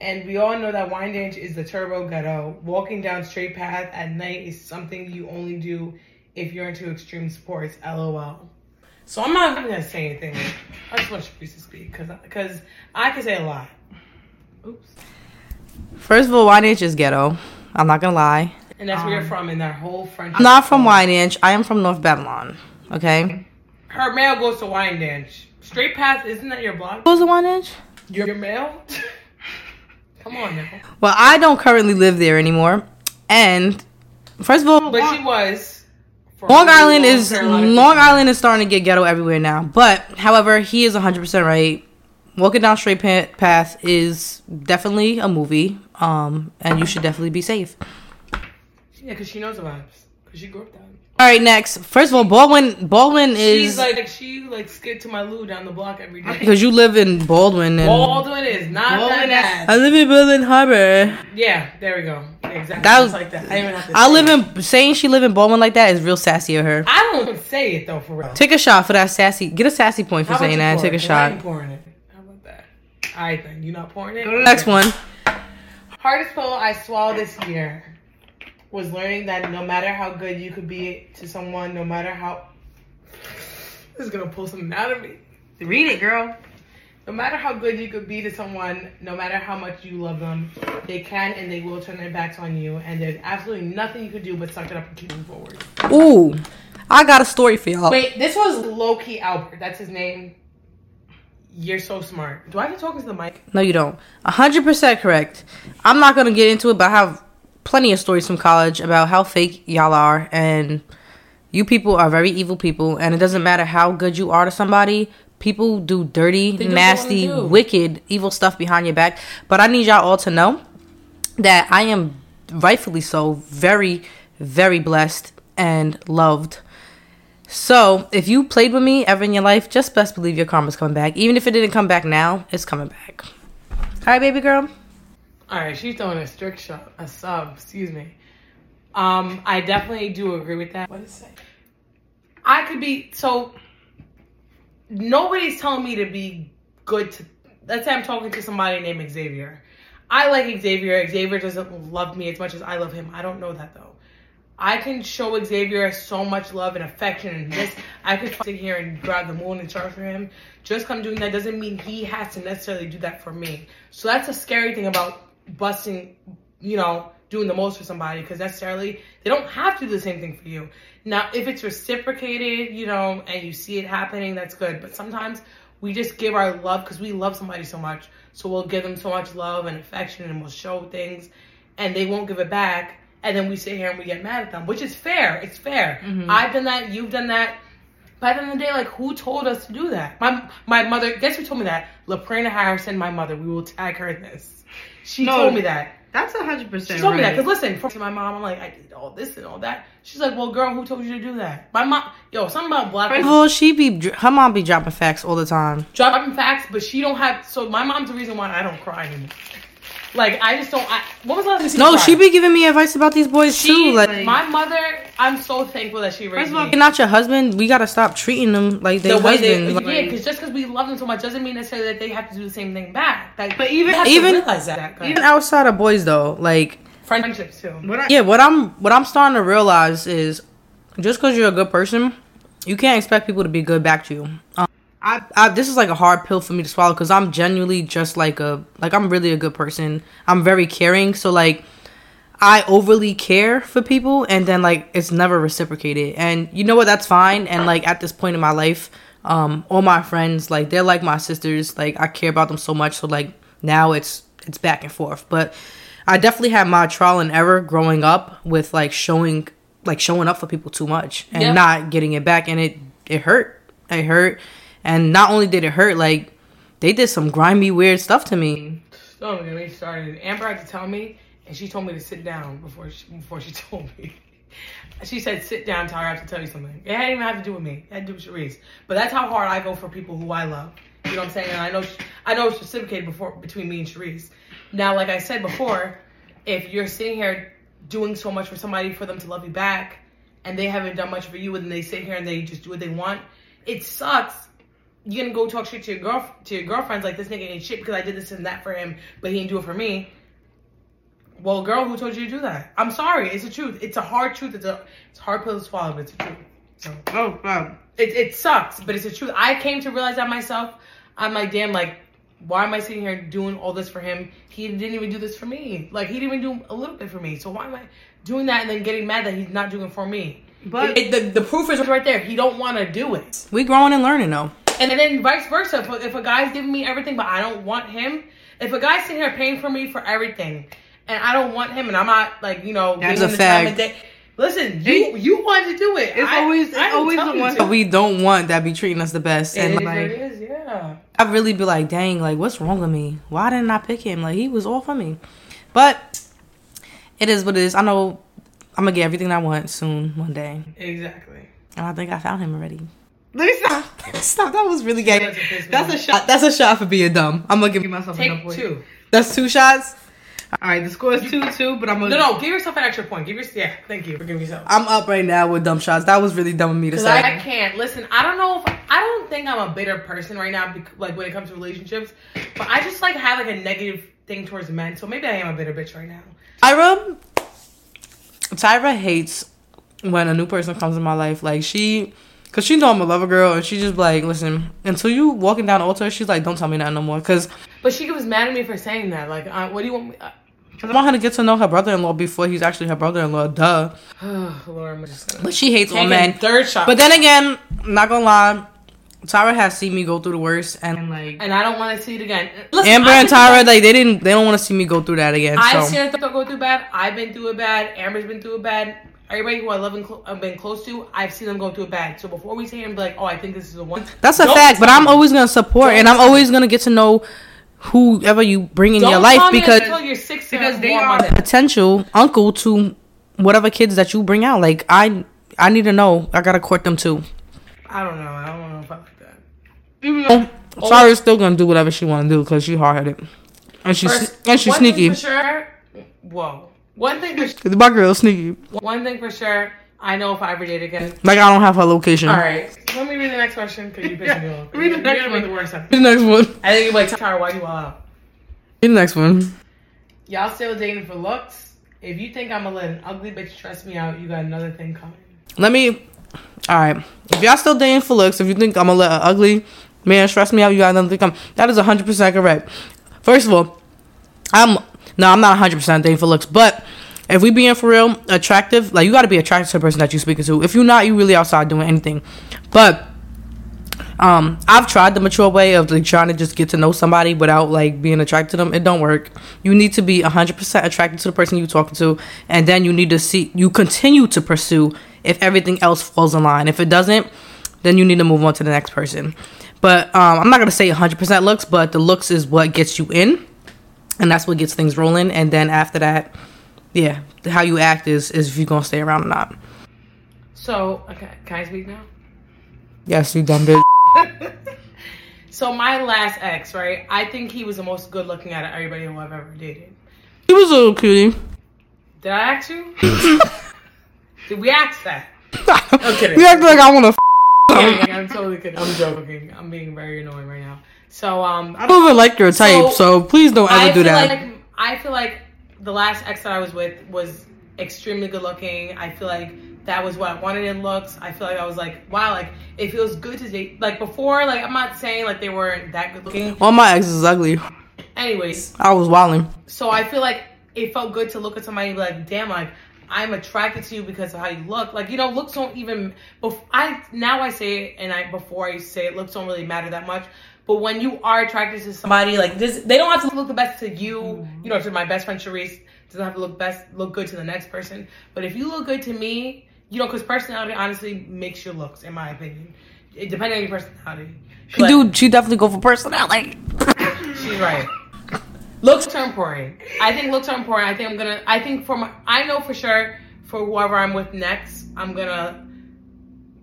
And we all know that Wyandanch is the turbo ghetto. Walking down straight path at night is something you only do if you're into extreme sports. LOL. So I'm not even gonna say anything. I just want Sharice to speak because because I can say a lot. Oops. first of all, Wynage is ghetto. I'm not gonna lie. And that's where you're um, from in that whole French. I'm not from Wynage. I am from North Babylon. Okay. Her mail goes to Wyandanch. Straight path, isn't that your block? Who's the Wynage? Your, your mail? Come on now. Well, I don't currently live there anymore. And first of all, But she was. For Long really Island is Long. Island is starting to get ghetto everywhere now. But however, he is 100% right. Walking down straight pa- path is definitely a movie. Um, and you should definitely be safe. Yeah, because she knows the vibes. Because she grew up down. All right, next. First of all, Baldwin Baldwin is She's like she like skid to my loo down the block every day. because you live in Baldwin and Baldwin is not Baldwin that I bad. live in Baldwin Harbor. Yeah, there we go. Exactly. That was- like that. I even have to I say live it. in saying she live in Baldwin like that is real sassy of her. I don't say it though for real. Take a shot for that sassy. Get a sassy point for How about saying you that. pour Take a it? 'Cause I shot. ain't pouring it. How about that? Alright then, you not pouring it? Next one. Hardest pill I swallowed this year was learning that no matter how good you could be to someone, no matter how this is gonna pull something out of me. Read it, girl. No matter how good you could be to someone, no matter how much you love them, they can and they will turn their backs on you, and there's absolutely nothing you could do but suck it up and keep moving forward. Ooh, I got a story for y'all. Wait, this was Loki Albert. That's his name. You're so smart. Do I have to talk into the mic? No, you don't. Hundred percent correct. I'm not gonna get into it, but I have plenty of stories from college about how fake y'all are, and you people are very evil people. And it doesn't matter how good you are to somebody. People do dirty, do nasty, wicked, evil stuff behind your back. But I need y'all all to know that I am rightfully so very, very blessed and loved. So if you played with me ever in your life, just best believe your karma's coming back. Even if it didn't come back now, it's coming back. All right, baby girl. All right, she's throwing a strict shot, a sub. Excuse me. Um, I definitely do agree with that. What is it? I could be so. Nobody's telling me to be good to. Let's say I'm talking to somebody named Xavier. I like Xavier. Xavier doesn't love me as much as I love him. I don't know that though. I can show Xavier so much love and affection and this. I could sit here and grab the moon and charge for him. Just come doing that doesn't mean he has to necessarily do that for me. So that's a scary thing about busting, you know, doing the most for somebody because necessarily they don't have to do the same thing for you. Now, if it's reciprocated, you know, and you see it happening, that's good. But sometimes we just give our love because we love somebody so much. So we'll give them so much love and affection and we'll show things and they won't give it back. And then we sit here and we get mad at them, which is fair. It's fair. Mm-hmm. I've done that. You've done that. But at the end of the day, like, who told us to do that? My my mother, guess who told me that? Laprina Harrison, my mother. We will tag her in this. She No. told me that. That's a hundred percent. She told me that because listen, from to my mom, I'm like, I did all this and all that. She's like, well, girl, who told you to do that? My mom, yo, something about black people Well, she be her mom be dropping facts all the time. dropping facts, but she don't have. So my mom's the reason why I don't cry anymore. Like I just don't. I, what was the last time you No, her she cry? be giving me advice about these boys She, too. Like, my mother, I'm so thankful that she raised First of all, me. not your husband. We gotta stop treating them like they the way they, husbands. yeah, because just because we love them so much doesn't mean necessarily that they have to do the same thing back. Like, But even- you have to even- that, even outside of boys though, like friendships too. What I, yeah, what I'm what I'm starting to realize is just because you're a good person, you can't expect people to be good back to you. Um, I, I this is like a hard pill for me to swallow because I'm genuinely just like a like I'm really a good person. I'm very caring, so like I overly care for people, and then like it's never reciprocated. And you know what? That's fine. And like at this point in my life, um, all my friends like they're like my sisters. Like I care about them so much. So like now it's it's back and forth. But I definitely had my trial and error growing up with like showing like showing up for people too much and not getting it back, and it it hurt. It hurt. And not only did it hurt, like they did some grimy, weird stuff to me. Don't get me started. Amber had to tell me, and she told me to sit down before she before she told me. She said, "Sit down, Tyra. I have to tell you something." It hadn't even have to do with me. It had to do with Sharice. But that's how hard I go for people who I love. You know what I'm saying? And I know I know it's reciprocated before between me and Sharice. Now, like I said before, if you're sitting here doing so much for somebody for them to love you back, and they haven't done much for you, and they sit here and they just do what they want, it sucks you're gonna go talk shit to your girl to your girlfriends like this nigga ain't shit because I did this and that for him, but he didn't do it for me. Well, girl, who told you to do that? I'm sorry. It's the truth. It's a hard truth. It's a it's a hard pill to swallow, but it's the truth. So oh wow. it it sucks, but it's the truth. I came to realize that myself. I'm like, damn, like, why am I sitting here doing all this for him? He didn't even do this for me. Like, he didn't even do a little bit for me. So why am I doing that and then getting mad that he's not doing it for me? But It- the, the proof is right there. He don't want to do it. We growing and learning though. And then vice versa. If, if a guy's giving me everything, but I don't want him, if a guy's sitting here paying for me for everything, and I don't want him, and I'm not like you know, That's giving a him the time fact. of day- Listen, you you wanted to do it. It's I- always- it's I always the one- to. We don't want that be treating us the best. And is like what it is, yeah. I really be like, dang, like what's wrong with me? Why didn't I pick him? Like he was all for me. But it is what it is. I know I'm gonna get everything I want soon one day. Exactly. And I think I found him already. Let me stop. Stop, that was really gay. That's a piss me That's a off. shot. That's a shot for being dumb. I'm gonna give myself Take weight. two. that's two shots. All right, the score is two two, but I'm gonna No, no, give yourself an extra point. Give your yeah. Thank you for giving yourself. I'm up right now with dumb shots. That was really dumb of me to say. I, I can't listen. I don't know if I don't think I'm a bitter person right now, like when it comes to relationships. But I just like have like a negative thing towards men. So maybe I am a bitter bitch right now. Tyra, Tyra hates when a new person comes in my life. Like she, cause she know I'm a lover girl, and she just like, listen, until you walking down the altar, she's like, don't tell me that no more, cause But she was mad at me for saying that. Like, uh, what do you want me? Uh, I want her to get to know her brother-in-law before he's actually her brother-in-law. Duh. Lord, I'm just But she hates all men. third shot. But then again, not gonna lie, Tyra has seen me go through the worst, and and like and I don't want to see it again. Listen, Amber and Tyra, like they didn't, they don't want to see me go through that again. I've So seen her go through bad. I've been through it bad. Amber's been through it bad. Everybody who I love and cl- I've been close to, I've seen them go through it bad. So before we say and be like, oh, I think this is the one. that's a don't fact. But I'm always gonna support, and I'm always gonna get to know whoever you bring in Don't your life because until you're six because because they they are- are. potential uncle to whatever kids that you bring out. Like I, I need to know. I gotta court them too. I don't know. I don't know if I like that. even though Oh, Tyra's still gonna do whatever she wanna do because she hard headed, and she's First, and she's sneaky. Thing for sure. Whoa. One thing for Cause my girl's sneaky. one thing for sure. I know if I ever date again. Like I don't have her location. All right. Let me read the next question because you pissed me off. Read the next one. the worst. The next one. I think you're like, Tyra, why you all out? The next one. Y'all still dating for looks? If you think I'm gonna let an ugly bitch stress me out, you got another thing coming. Let me. All right. If y'all still dating for looks, if you think I'm gonna let an ugly man stress me out, you got another thing coming. That is 100 percent correct. First of all, I'm no, I'm not 100 percent dating for looks, but if we being for real attractive, like you got to be attracted to the person that you're speaking to. If you're not, you really outside doing anything. But um, I've tried the mature way of like trying to just get to know somebody without like being attracted to them. It don't work. You need to be 100% attracted to the person you're talking to, and then you need to see you continue to pursue if everything else falls in line. If it doesn't, then you need to move on to the next person. But um, I'm not gonna say 100% looks, but the looks is what gets you in, and that's what gets things rolling. And then after that, yeah, how you act is is if you're gonna stay around or not. So, okay, can I speak now? Yes, you dumb bitch. So my last ex, right? I think he was the most good looking out of everybody who I've ever dated. He was a little cutie. Did I ask you? Did we ask that? kidding. You act like I want to. kidding. I'm totally kidding. I'm joking. I'm being very annoying right now. So um, I don't even like your type, So, so, please don't ever I do feel that. like I feel like the last ex that I was with was extremely good looking. I feel like that was what I wanted in looks. I feel like I was like, wow, like it feels good to date. Like before, like I'm not saying like they weren't that good looking. All my exes is ugly. Anyways, I was wilding. so I feel like it felt good to look at somebody and be like, damn, like I'm attracted to you because of how you look. Like you know, looks don't even. Bef- I now I say it, and I before I say it, looks don't really matter that much. But when you are attracted to somebody, like this, they don't have to look the best to you. You know, to my best friend Sharice, doesn't have to look best, look good to the next person. But if you look good to me, you know, because personality honestly makes your looks, in my opinion. It depending on your personality. She But- do. She definitely go for personality. She's right. Looks are important. I think looks are important. I think I'm gonna. I think for my. I know for sure for whoever I'm with next, I'm gonna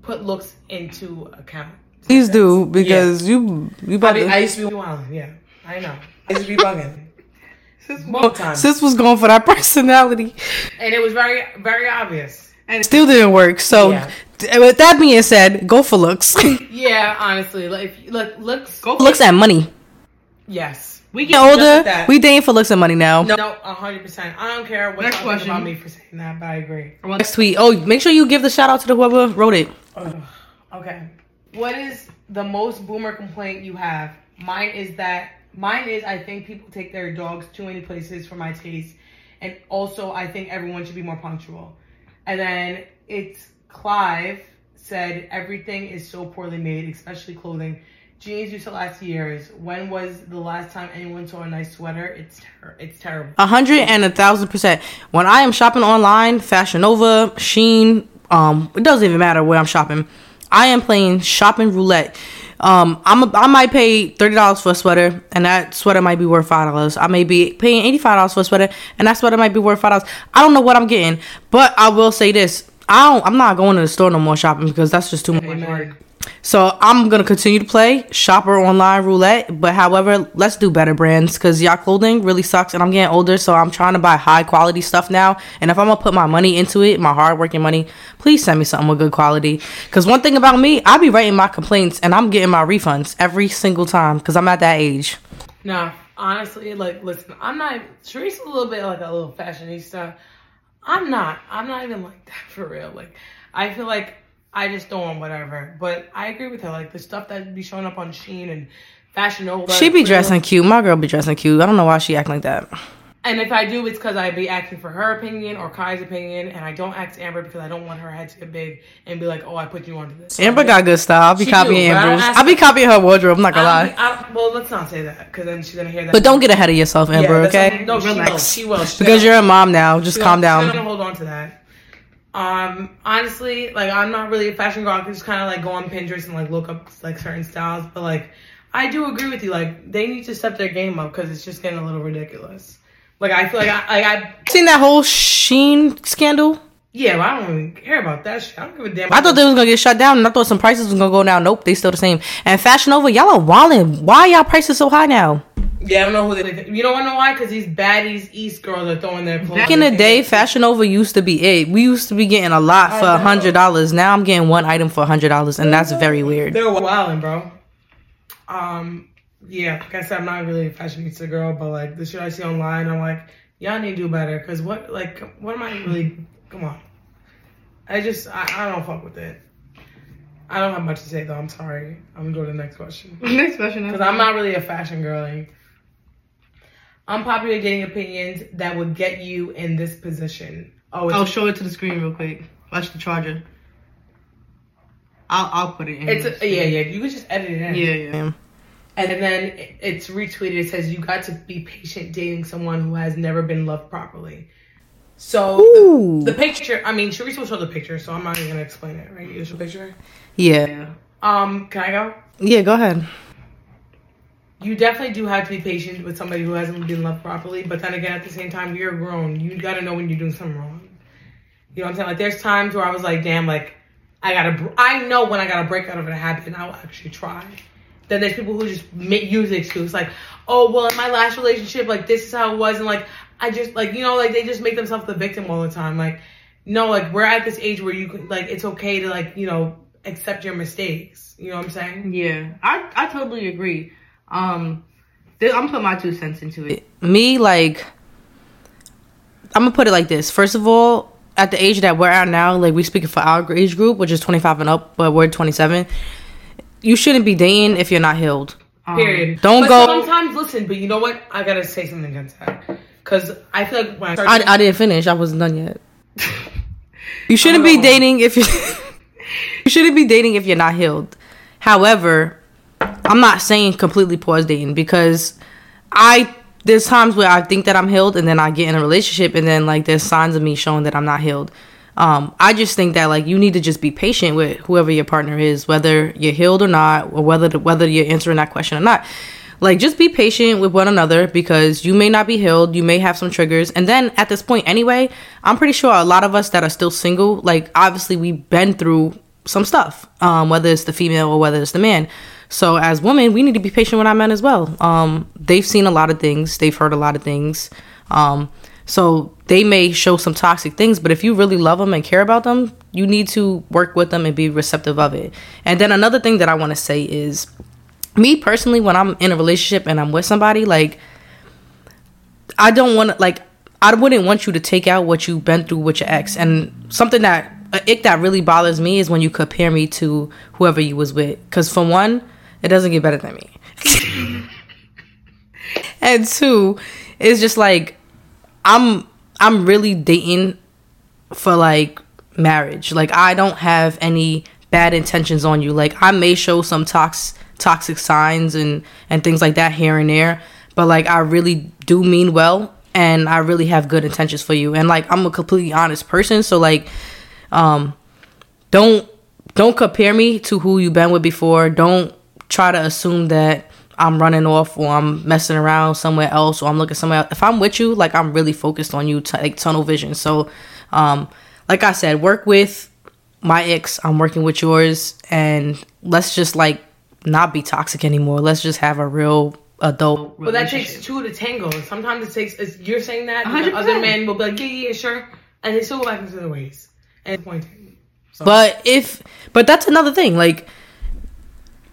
put looks into account. Please do because you you I, about mean, to. I used to be wild. Yeah, I know. I used to be bugging. Both times. Sis was going for that personality. and it was very, very obvious. And still didn't work. So, Yeah. th- with that being said, go for looks. Yeah, honestly, like look, looks. Go looks and money. Yes. We Get get older, that. we dating for looks and money now. No, a hundred percent. I don't care what Next question. about me for saying that, but I agree. Next tweet. Oh, make sure you give the shout out to the whoever wrote it. Ugh, okay. What is the most boomer complaint you have? Mine is that mine is I think people take their dogs too many places for my taste, and also I think everyone should be more punctual. And then it's Clive said everything is so poorly made, especially clothing. Jeans used to last years. When was the last time anyone saw a nice sweater? It's ter- it's terrible. A hundred and a thousand percent. When I am shopping online, Fashion Nova, Shein, um, it doesn't even matter where I'm shopping. I am playing shopping roulette. Um, I'm a, I might pay thirty dollars for a sweater, and that sweater might be worth five dollars. I may be paying eighty five dollars for a sweater, and that sweater might be worth five dollars. I don't know what I'm getting, but I will say this: I don't. I'm not going to the store no more shopping because that's just too much work. So I'm gonna continue to play shopper online roulette, but however, let's do better brands because y'all clothing really sucks, and I'm getting older, so I'm trying to buy high quality stuff now. And if I'm gonna put my money into it, my hard working money, please send me something with good quality. Because one thing about me, I be writing my complaints and I'm getting my refunds every single time because I'm at that age. No, honestly, like, listen, I'm not. Teresa's a little bit like a little fashionista. I'm not. I'm not even like that for real. Like, I feel like I just don't want whatever. But I agree with her. Like the stuff that be showing up on Shein and Fashion Nova. She be dressing cute. My girl be dressing cute. I don't know why she act like that. And if I do, it's because I be asking for her opinion or Kai's opinion, and I don't ask Amber because I don't want her head to get big and be like, "Oh, I put you onto this." Amber got good style. I'll be She copying do, I don't Amber's. ask I'll be copying her wardrobe. I'm not gonna I lie. don't- I well, let's not say that because then she's gonna hear that. But don't get ahead of yourself, Amber. that's okay? what- no, she will. She will. She's Because gonna- you're a mom now. Just She's calm gonna- She's gonna hold on to that. Um, honestly, like I'm not really a fashion girl. I can just kind of like go on Pinterest and like look up like certain styles. But like, I do agree with you. Like, they need to step their game up because it's just getting a little ridiculous. Like, I feel like I, like I, Seen that whole Shein scandal? yeah, I don't even care about that shit. I don't give a damn. I thought they was gonna get shut down, and I thought some prices was gonna go down. Nope, they still the same. And Fashion Nova, y'all are wildin'. Why y'all prices so high now? Yeah, I don't know who they. You don't want to know why? Because these baddies East girls are throwing their clothes. Back in the day, Fashion Nova used to be it. We used to be getting a lot for I a know. hundred dollars. Now I'm getting one item for a hundred dollars, and that's very weird. They're wilding, bro. Um, yeah, like I said, I'm not really a fashion fashionista girl, but like the shit I see online, I'm like, y'all need to do better. Cause what, like, what am I really? Come on. I just, I, I don't fuck with it. I don't have much to say though. I'm sorry. I'm gonna go to the next question. Next question. Cause I'm not really a fashion girly. Unpopular dating opinions that would get you in this position. Oh, I'll show it to the screen real quick. Watch the charger. I'll I'll put it in. it's a, yeah, yeah. You could just edit it in. yeah, yeah. And then it's retweeted. It says you got to be patient dating someone who has never been loved properly. So the, the picture. I mean, Sharice will show the picture, so I'm not even gonna explain it. Right? You show the picture. Yeah, Yeah. Um, can I go? yeah. Go ahead. You definitely do have to be patient with somebody who hasn't been loved properly. But then again, at the same time, you're grown. You got to know when you're doing something wrong. You know what I'm saying? Like, there's times where I was like, damn, like, I gotta, I know when I gotta break out of a habit and I'll actually try. Then there's people who just make, use the excuse, like, oh, well, in my last relationship, like, this is how it was. And, like, I just like you know like they just make themselves the victim all the time. Like no, like we're at this age where you can like it's okay to like you know accept your mistakes. You know what I'm saying? Yeah, I I totally agree. Um, th- I'm putting my two cents into it. me like i'm gonna put it like this first of all at the age that we're at now like we speaking for our age group which is 25 and up but we're 27 you shouldn't be dating if you're not healed Um, Period. don't but go- Sometimes listen, but you know what? I gotta say something against that because I feel like when I started, I, I didn't finish i wasn't done yet you shouldn't be Oh. dating if you you shouldn't be dating if you're not healed however i'm not saying completely pause dating because i there's times where i think that i'm healed and then i get in a relationship and then like there's signs of me showing that i'm not healed um, I just think that like you need to just be patient with whoever your partner is, whether you're healed or not, or whether whether you're answering that question or not. Like just be patient with one another because you may not be healed, you may have some triggers, and then at this point anyway, I'm pretty sure a lot of us that are still single, like obviously we've been through some stuff, um, whether it's the female or whether it's the man. So as women, we need to be patient with our men as well. Um, they've seen a lot of things, they've heard a lot of things. Um, so they may show some toxic things, but if you really love them and care about them, you need to work with them and be receptive of it. And then another thing that I want to say is me personally when I'm in a relationship and I'm with somebody, like I don't want to like I wouldn't want you to take out what you've been through with your ex. And something that a ick that really bothers me is when you compare me to whoever you was with. Cause for one, it doesn't get better than me. and two, it's just like I'm I'm really dating for like marriage. Like I don't have any bad intentions on you. Like I may show some tox toxic signs and and things like that here and there, but like I really do mean well and I really have good intentions for you. And like I'm a completely honest person, so like um don't don't compare me to who you've been with before. Don't try to assume that I'm running off or I'm messing around somewhere else or I'm looking somewhere else. If I'm with you, like I'm really focused on you, t- like tunnel vision. So, um, like I said, work with my ex. I'm working with yours, and let's just like not be toxic anymore. Let's just have a real adult. But that takes two to tango. Sometimes it takes. It's, you're saying that the other man will be like, yeah, yeah, yeah, sure, and they still go back into their ways. And point. So, But if but that's another thing. Like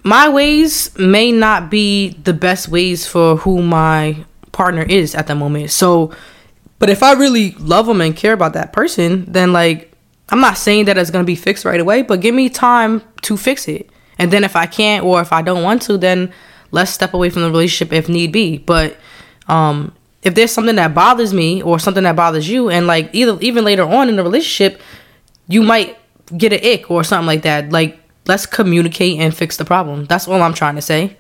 my ways may not be the best ways for who my partner is at the moment. So but if I really love them and care about that person, then like I'm not saying that it's gonna be fixed right away, but give me time to fix it. And then if I can't or if I don't want to, then let's step away from the relationship if need be. But um if there's something that bothers me or something that bothers you and like either even later on in the relationship you might get an ick or something like that. Like, let's communicate and fix the problem. That's all I'm trying to say.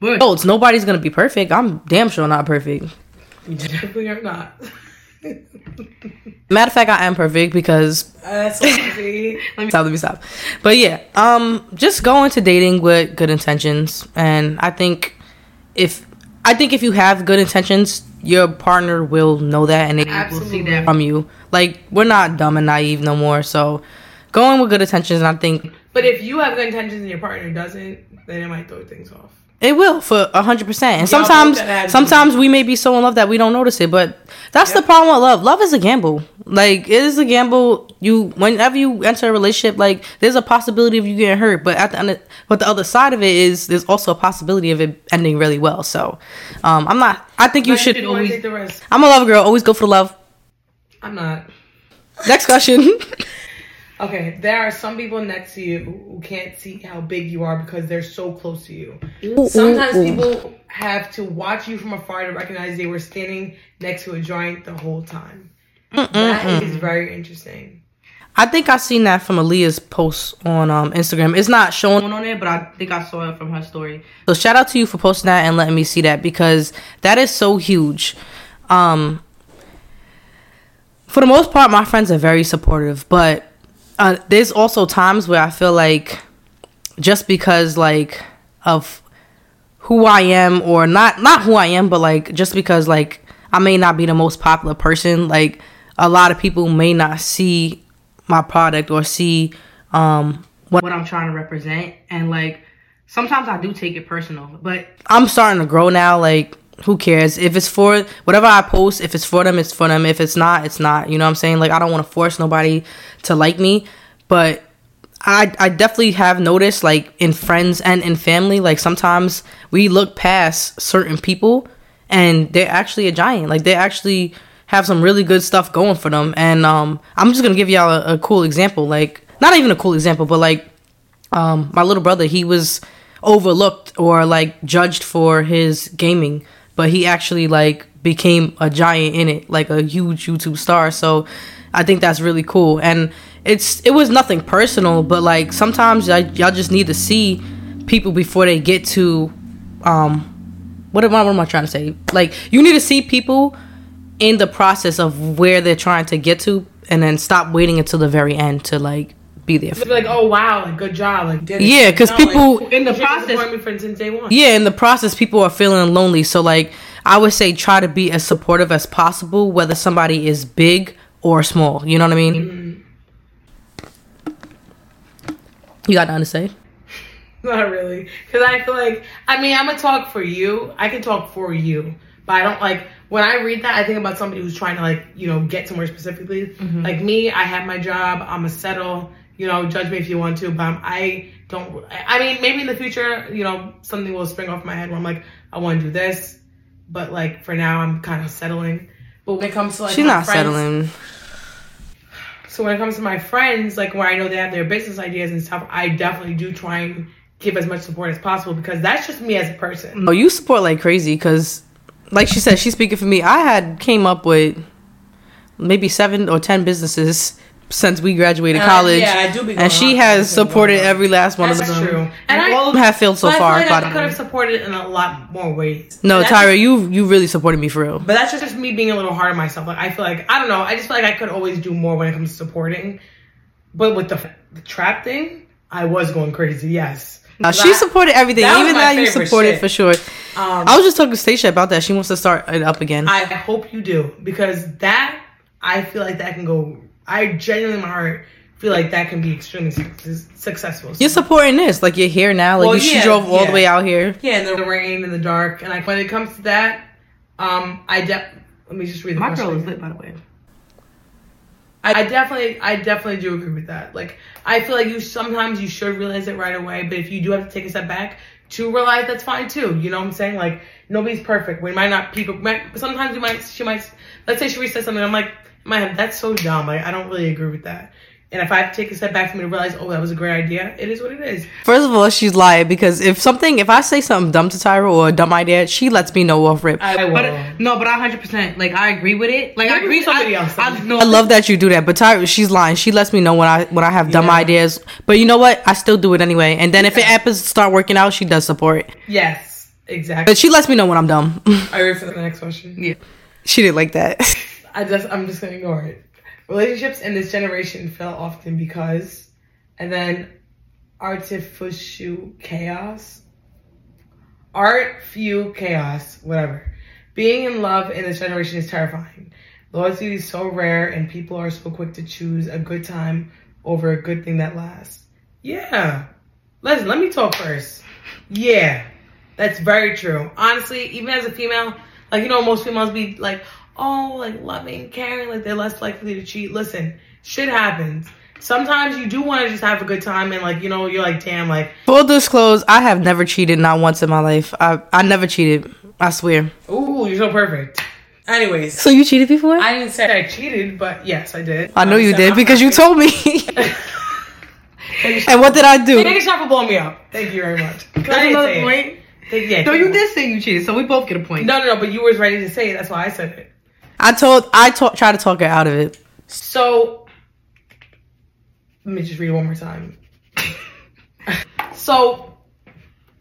But Oh, it's nobody's gonna be perfect. I'm damn sure not perfect. definitely are not. Matter of fact, I am perfect because That's crazy. let me stop. Let me stop. But yeah, um, just go into dating with good intentions, and I think if I think if you have good intentions, your partner will know that and they will see Absolutely. that from you. Like we're not dumb and naive no more. So go in with good intentions, and I think but if you have good intentions and your partner doesn't, then it might throw things off. It will for a hundred percent. And Y'all sometimes, sometimes we may be so in love that we don't notice it. But that's the problem with love. Love is a gamble. Like it is a gamble. You whenever you enter a relationship, like there's a possibility of you getting hurt. But at the end, of, but the other side of it is there's also a possibility of it ending really well. So, um, I'm not. I think you should. You want to take the risk. I'm a love girl. Always go for the love. I'm not. Next question. Okay, there are some people next to you who can't see how big you are because they're so close to you. Sometimes people have to watch you from afar to recognize they were standing next to a giant the whole time. That is very interesting. I think I've seen that from Aaliyah's post on um, Instagram. It's not showing on there, but I think I saw it from her story. So shout out to you for posting that and letting me see that because that is so huge. Um, for the most part, my friends are very supportive, but uh, there's also times where I feel like just because like of who I am or not not who I am, but like just because like I may not be the most popular person, like a lot of people may not see my product or see um what, what I'm trying to represent. And like sometimes I do take it personal, but I'm starting to grow now like who cares? If it's for whatever I post, if it's for them, it's for them. If it's not, it's not. You know what I'm saying? Like I don't want to force nobody to like me, but I I definitely have noticed like in friends and in family, like sometimes we look past certain people and they're actually a giant. Like they actually have some really good stuff going for them. And um I'm just gonna give y'all a, a cool example. Like not even a cool example, but like um my little brother, he was overlooked or like judged for his gaming, but he actually like became a giant in it, like a huge YouTube star. So I think that's really cool. And it's it was nothing personal, but like sometimes y- y'all just need to see people before they get to um what am I what am I trying to say? Like you need to see people in the process of where they're trying to get to and then stop waiting until the very end to like be there. For like, oh wow, like good job, like did it. Yeah, 'cause No, people- like, in the process- supported for since day one. yeah, in the process, people are feeling lonely. So, like, I would say try to be as supportive as possible, whether somebody is big or small. You know what I mean? You got nothing to say? Not really, because I feel like I mean I'm gonna talk for you. I can talk for you, but I don't like when I read that. I think about somebody who's trying to like you know get somewhere specifically. Mm-hmm. Like me, I have my job. I'm a settle. You know, judge me if you want to, but I don't. I mean, maybe in the future, you know, something will spring off my head where I'm like, I want to do this, but like for now, I'm kind of settling. But when it comes to like She's not friends- settling. so when it comes to my friends, like where I know they have their business ideas and stuff, I definitely do try and give as much support as possible because that's just me as a person. Oh, you support like crazy because, like she said, she's speaking for me. I had came up with maybe seven or ten businesses since we graduated Uh, college. yeah, I do be going and she has on that. supported every last one That's of them. true. And And I- all of them have failed so But I far. feel like I could have supported in a lot more ways. No, Tyra, you you really supported me for real. But that's just me being a little hard on myself. Like I feel like I don't know. I just feel like I could always do more when it comes to supporting. But with the, the trap thing, I was going crazy. Yes. Uh, she That- supported everything. that Even my that you supported shit. for sure. Um, I was just talking to Stacia about that. She wants to start it up again. I hope you do because that I feel like that can go. I genuinely, in my heart, feel like that can be extremely su- successful. you're supporting this. Like you're here now. Like Well, you, she yeah, drove all yeah. the way out here. yeah, in the rain, in the dark, and like when it comes to that, um, I de- let me just read the My question. girl is lit, by the way. I, I definitely, I definitely do agree with that. Like, I feel like you sometimes you should realize it right away, but if you do have to take a step back to realize, that's fine too. You know what I'm saying? Like, nobody's perfect. We might not people. Might, sometimes we might, she might. Let's say she says something. I'm like, in my that's so dumb. Like, I don't really agree with that. And if I have to take a step back for me to realize, oh, that was a great idea, it is what it is. First of all, she's lying because if something, if I say something dumb to Tyra or a dumb idea, she lets me know off rip. I, I will. But no, but I hundred percent like I agree with it. Like I agree with somebody I, else I, then. no, love that you do that, but Tyra, she's lying. She lets me know when I when I have dumb Yeah. ideas. But you know what? I still do it anyway. And then if it happens to start working out, she does support. it. yes, exactly. But she lets me know when I'm dumb. Are you ready for the next question? yeah. she didn't like that. I just I'm just gonna ignore it. Relationships in this generation fail often because, and then artificial chaos, art few chaos, whatever. Being in love in this generation is terrifying. Loyalty is so rare, and people are so quick to choose a good time over a good thing that lasts. Yeah, listen. Let me talk first. Yeah, that's very true. Honestly, even as a female, like you know, most females be like, oh, like loving, caring, like they're less likely to cheat. Listen, shit happens. Sometimes you do want to just have a good time, and like you know, you're like, damn, like, Full disclose, I have never cheated not once in my life. I I never cheated. I swear. ooh, you're so perfect. Anyways, So you cheated before? I, didn't say I cheated, but yes, I did. I know you did because you told me. and what did I do? Take a shot for blowing me up. Thank you very much. That's another say it. point. Yeah, No, you did say you cheated, so we both get a point. No, no, no. But you was ready to say it. That's why I said it. I told I to- tried to talk her out of it. So let me just read one more time. so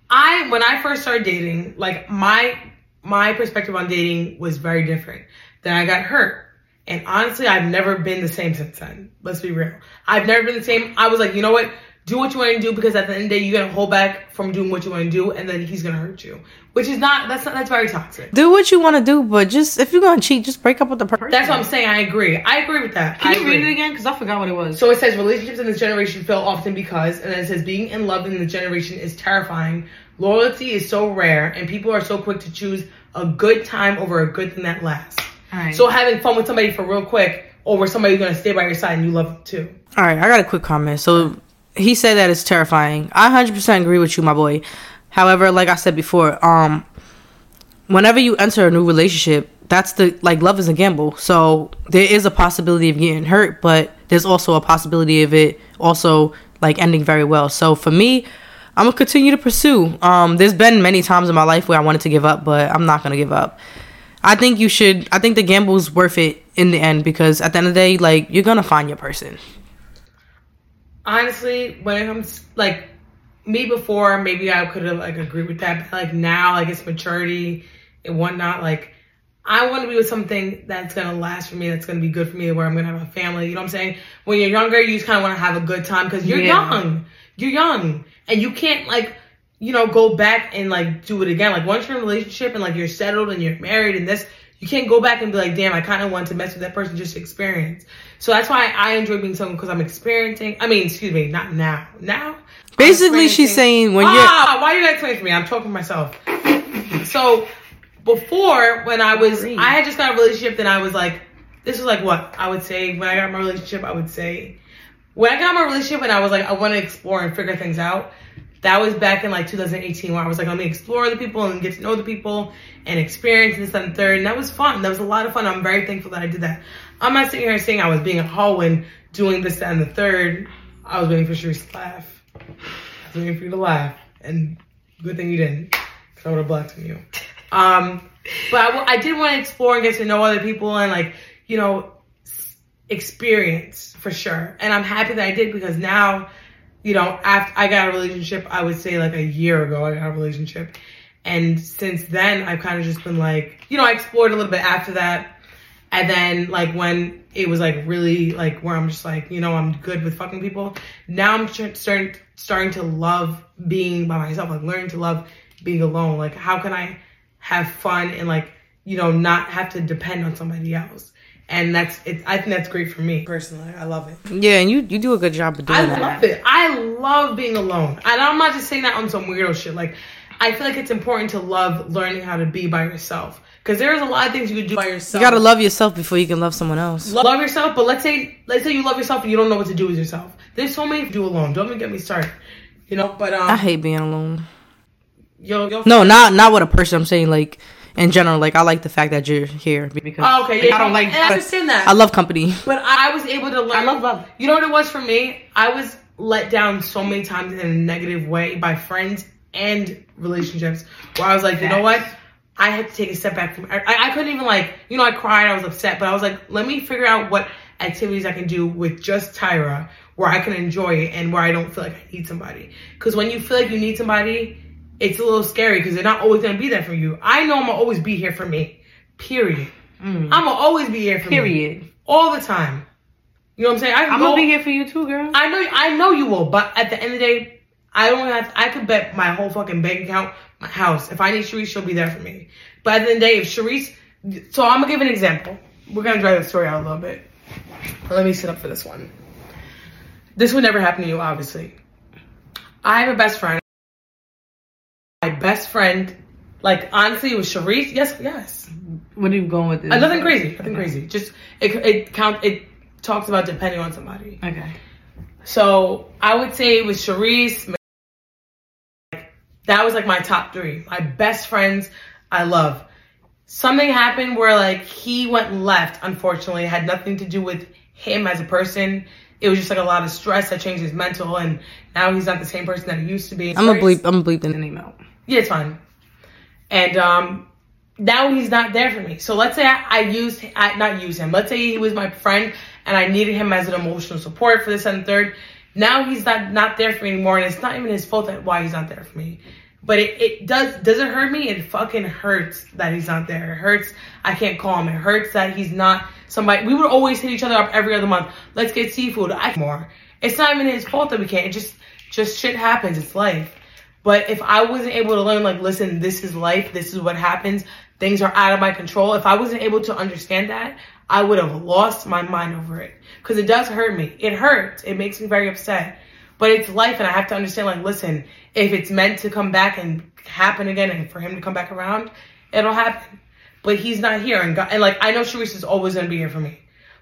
I when I first started dating, like my my perspective on dating was very different. Then I got hurt. And honestly, I've never been the same since then. Let's be real. I've never been the same. I was like, you know what? Do what you want to do because at the end of the day, you're gonna hold back from doing what you want to do, and then he's gonna hurt you. Which is not that's not that's very toxic. Do what you want to do, but just if you're gonna cheat, just break up with the person. That's what I'm saying. I agree. I agree with that. I Can you agree. read it again? Because I forgot what it was. So it says relationships in this generation fail often because, and then it says being in love in this generation is terrifying. Loyalty is so rare, and people are so quick to choose a good time over a good thing that lasts. Alright. So having fun with somebody for real quick over somebody who's gonna stay by your side and you love them too. All right, I got a quick comment. So he said that is terrifying. I 100% agree with you, my boy. However, like I said before, um, whenever you enter a new relationship, that's the like love is a gamble. So there is a possibility of getting hurt, but there's also a possibility of it also like ending very well. So for me, I'm gonna continue to pursue. Um, there's been many times in my life where I wanted to give up, but I'm not gonna give up. I think you should. I think the gamble's worth it in the end because at the end of the day, like you're gonna find your person. Honestly, when it comes like me before, maybe I could have like agreed with that, but like now, like it's maturity and whatnot. Like I want to be with something that's gonna last for me, that's gonna be good for me, where I'm gonna have a family. You know what I'm saying? When you're younger, you just kind of want to have a good time because you're Yeah. young. You're young, and you can't like. You know, go back and like do it again. Like once you're in a relationship and like you're settled and you're married and this, you can't go back and be like, damn, I kind of want to mess with that person just to experience. So that's why I enjoy being someone because I'm experiencing. I mean, excuse me, not now. Now, Basically, she's saying when you're ah, why you gotta explain to me? I'm talking to myself. So before, when I was, I had just got a relationship, then I was like, this was like what I would say when I got my relationship. I would say when I got my relationship and I was like, I want to explore and figure things out. That was back in like 2018 where I was like, let me explore the people and get to know the people and experience this and third. And that was fun. That was a lot of fun. I'm very thankful that I did that. I'm not sitting here saying I was being a and doing this and the third. I was waiting for Sharice to laugh. I was waiting for you to laugh. And good thing you didn't. Because I would have blocked you. Um, but I, w- I did want to explore and get to know other people and like, you know, s- experience for sure. And I'm happy that I did because now, you know, after I got a relationship, I would say like a year ago, I got a relationship. And since then, I've kind of just been like, you know, I explored a little bit after that. And then like when it was like really like where I'm just like, you know, I'm good with fucking people. Now I'm starting starting to love being by myself, like learning to love being alone. Like how can I have fun and like, you know, not have to depend on somebody else. And that's it I think that's great for me personally. I love it. yeah, and you you do a good job of doing I that. I love it. I love being alone. And I'm not just saying that on some weirdo shit. Like, I feel like it's important to love learning how to be by yourself. Because there's a lot of things you can do by yourself. You gotta love yourself before you can love someone else. Love yourself, but let's say let's say you love yourself and you don't know what to do with yourself. There's so many to do alone. Don't even get me started. You know, but um, I hate being alone. yo, yo, No, not not with a person. I'm saying like in general. Like I like the fact that you're here because Oh, okay, yeah, I don't like- I understand that. I love company. But I was able to learn. I love love. You know what it was for me? I was let down so many times in a negative way by friends and relationships where I was like, you know what? I had to take a step back from. I, I couldn't even like, you know, I cried, I was upset, but I was like, let me figure out what activities I can do with just Tyra where I can enjoy it and where I don't feel like I need somebody. Because when you feel like you need somebody, it's a little scary because they're not always gonna be there for you. I know I'm gonna always be here for me. Period. Mm. I'm gonna always be here for me Period. all the time. You know what I'm saying? I I'm gonna be here for you too, girl. I know, I know you will, but at the end of the day, I don't have. I could bet my whole fucking bank account, my house. If I need Sharice, she'll be there for me. But at the end of the day, if Sharice, so I'm gonna give an example. We're gonna drag the story out a little bit. Let me sit up for this one. This would never happen to you, obviously. I have a best friend. My best friend, like honestly, it was Sharice. Yes, yes. What are you going with this? Uh, nothing crazy. Nothing crazy. Just it it count it talks about depending on somebody. Okay. So I would say it was Sharice. That was like my top three. My best friends I love. Something happened where like he went left, unfortunately. It had nothing to do with him as a person. It was just like a lot of stress that changed his mental and now he's not the same person that he used to be. I'm gonna bleep. I'm gonna bleep the name out. Yeah, it's fine. And um, now he's not there for me. So let's say I, I used, I, not use him. Let's say he was my friend and I needed him as an emotional support for this and third. Now he's not not there for me anymore, and it's not even his fault that why he's not there for me. But it, it does does it hurt me? It fucking hurts that he's not there. It hurts I can't call him. It hurts that he's not somebody. We would always hit each other up every other month. Let's get seafood. I more. It's not even his fault that we can't. It just just shit happens. It's life. But if I wasn't able to learn, like, listen, this is life, this is what happens, things are out of my control. If I wasn't able to understand that, I would have lost my mind over it. Because it does hurt me. It hurts. It makes me very upset. But it's life, and I have to understand, like, listen, if it's meant to come back and happen again, and for him to come back around, it'll happen. But he's not here, and God, and like I know Sharice is always gonna be here for me.